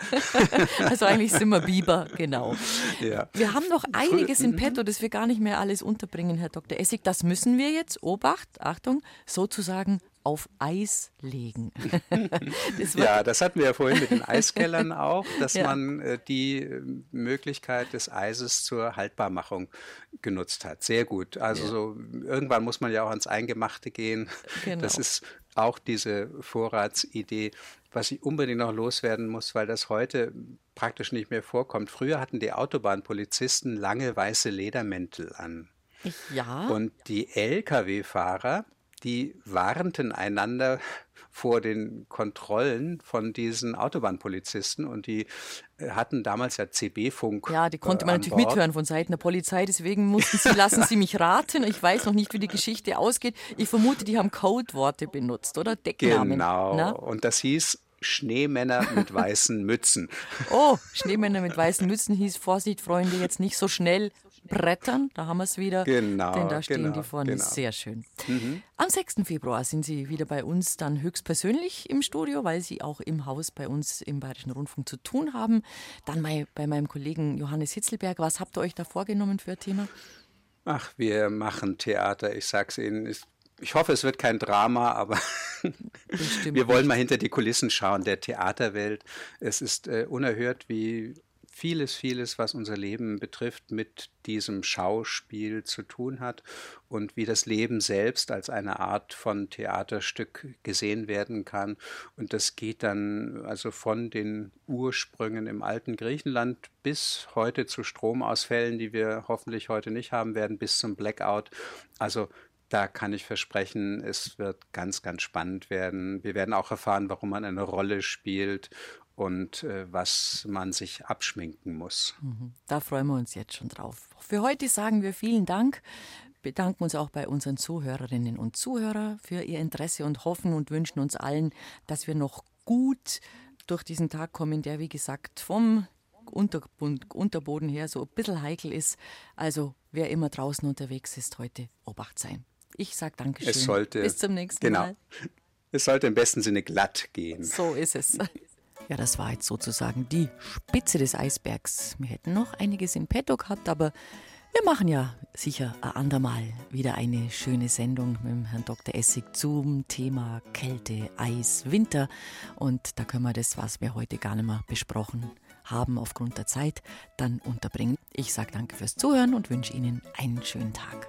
also eigentlich sind wir Biber, genau. Ja. Wir haben noch einiges in petto, das wir gar nicht mehr alles unterbringen, Herr Dr. Essig. Das müssen wir jetzt, Obacht, Achtung, sozusagen auf Eis legen. das ja, das hatten wir ja vorhin mit den Eiskellern auch, dass ja. man äh, die äh, Möglichkeit des Eises zur Haltbarmachung genutzt hat. Sehr gut. Also ja. so, irgendwann muss man ja auch ans Eingemachte gehen. Genau. Das ist auch diese Vorratsidee, was ich unbedingt noch loswerden muss, weil das heute praktisch nicht mehr vorkommt. Früher hatten die Autobahnpolizisten lange weiße Ledermäntel an. Ja. Und die Lkw-Fahrer, die warnten einander vor den Kontrollen von diesen Autobahnpolizisten und die äh, hatten damals ja CB-Funk. Ja, die konnte man äh, natürlich Bord. mithören von Seiten der Polizei, deswegen mussten sie, lassen Sie mich raten, ich weiß noch nicht, wie die Geschichte ausgeht. Ich vermute, die haben Codeworte benutzt, oder? Decknamen. Genau, Na? und das hieß Schneemänner mit weißen Mützen. Oh, Schneemänner mit weißen Mützen hieß Vorsicht, Freunde, jetzt nicht so schnell Brettern, da haben wir es wieder. Genau. Denn da stehen genau, die vorne. Genau. Sehr schön. Mhm. Am 6. Februar sind Sie wieder bei uns dann höchstpersönlich im Studio, weil Sie auch im Haus bei uns im Bayerischen Rundfunk zu tun haben. Dann bei, bei meinem Kollegen Johannes Hitzelberg. Was habt ihr euch da vorgenommen für ein Thema? Ach, wir machen Theater. Ich sag's Ihnen, ich hoffe, es wird kein Drama, aber wir wollen mal hinter die Kulissen schauen der Theaterwelt. Es ist äh, unerhört, wie vieles, vieles, was unser Leben betrifft, mit diesem Schauspiel zu tun hat und wie das Leben selbst als eine Art von Theaterstück gesehen werden kann. Und das geht dann also von den Ursprüngen im alten Griechenland bis heute zu Stromausfällen, die wir hoffentlich heute nicht haben werden, bis zum Blackout. Also da kann ich versprechen, es wird ganz, ganz spannend werden. Wir werden auch erfahren, warum man eine Rolle spielt und äh, was man sich abschminken muss. Mhm. Da freuen wir uns jetzt schon drauf. Für heute sagen wir vielen Dank. Bedanken uns auch bei unseren Zuhörerinnen und Zuhörern für ihr Interesse und hoffen und wünschen uns allen, dass wir noch gut durch diesen Tag kommen, der wie gesagt vom Unterboden her so ein bisschen heikel ist. Also wer immer draußen unterwegs ist heute, Obacht sein. Ich sage Dankeschön. Es sollte, Bis zum nächsten genau. Mal. Es sollte im besten Sinne glatt gehen. So ist es. Ja, das war jetzt sozusagen die Spitze des Eisbergs. Wir hätten noch einiges in petto gehabt, aber wir machen ja sicher ein andermal wieder eine schöne Sendung mit Herrn Dr. Essig zum Thema Kälte, Eis, Winter. Und da können wir das, was wir heute gar nicht mehr besprochen haben aufgrund der Zeit, dann unterbringen. Ich sage danke fürs Zuhören und wünsche Ihnen einen schönen Tag.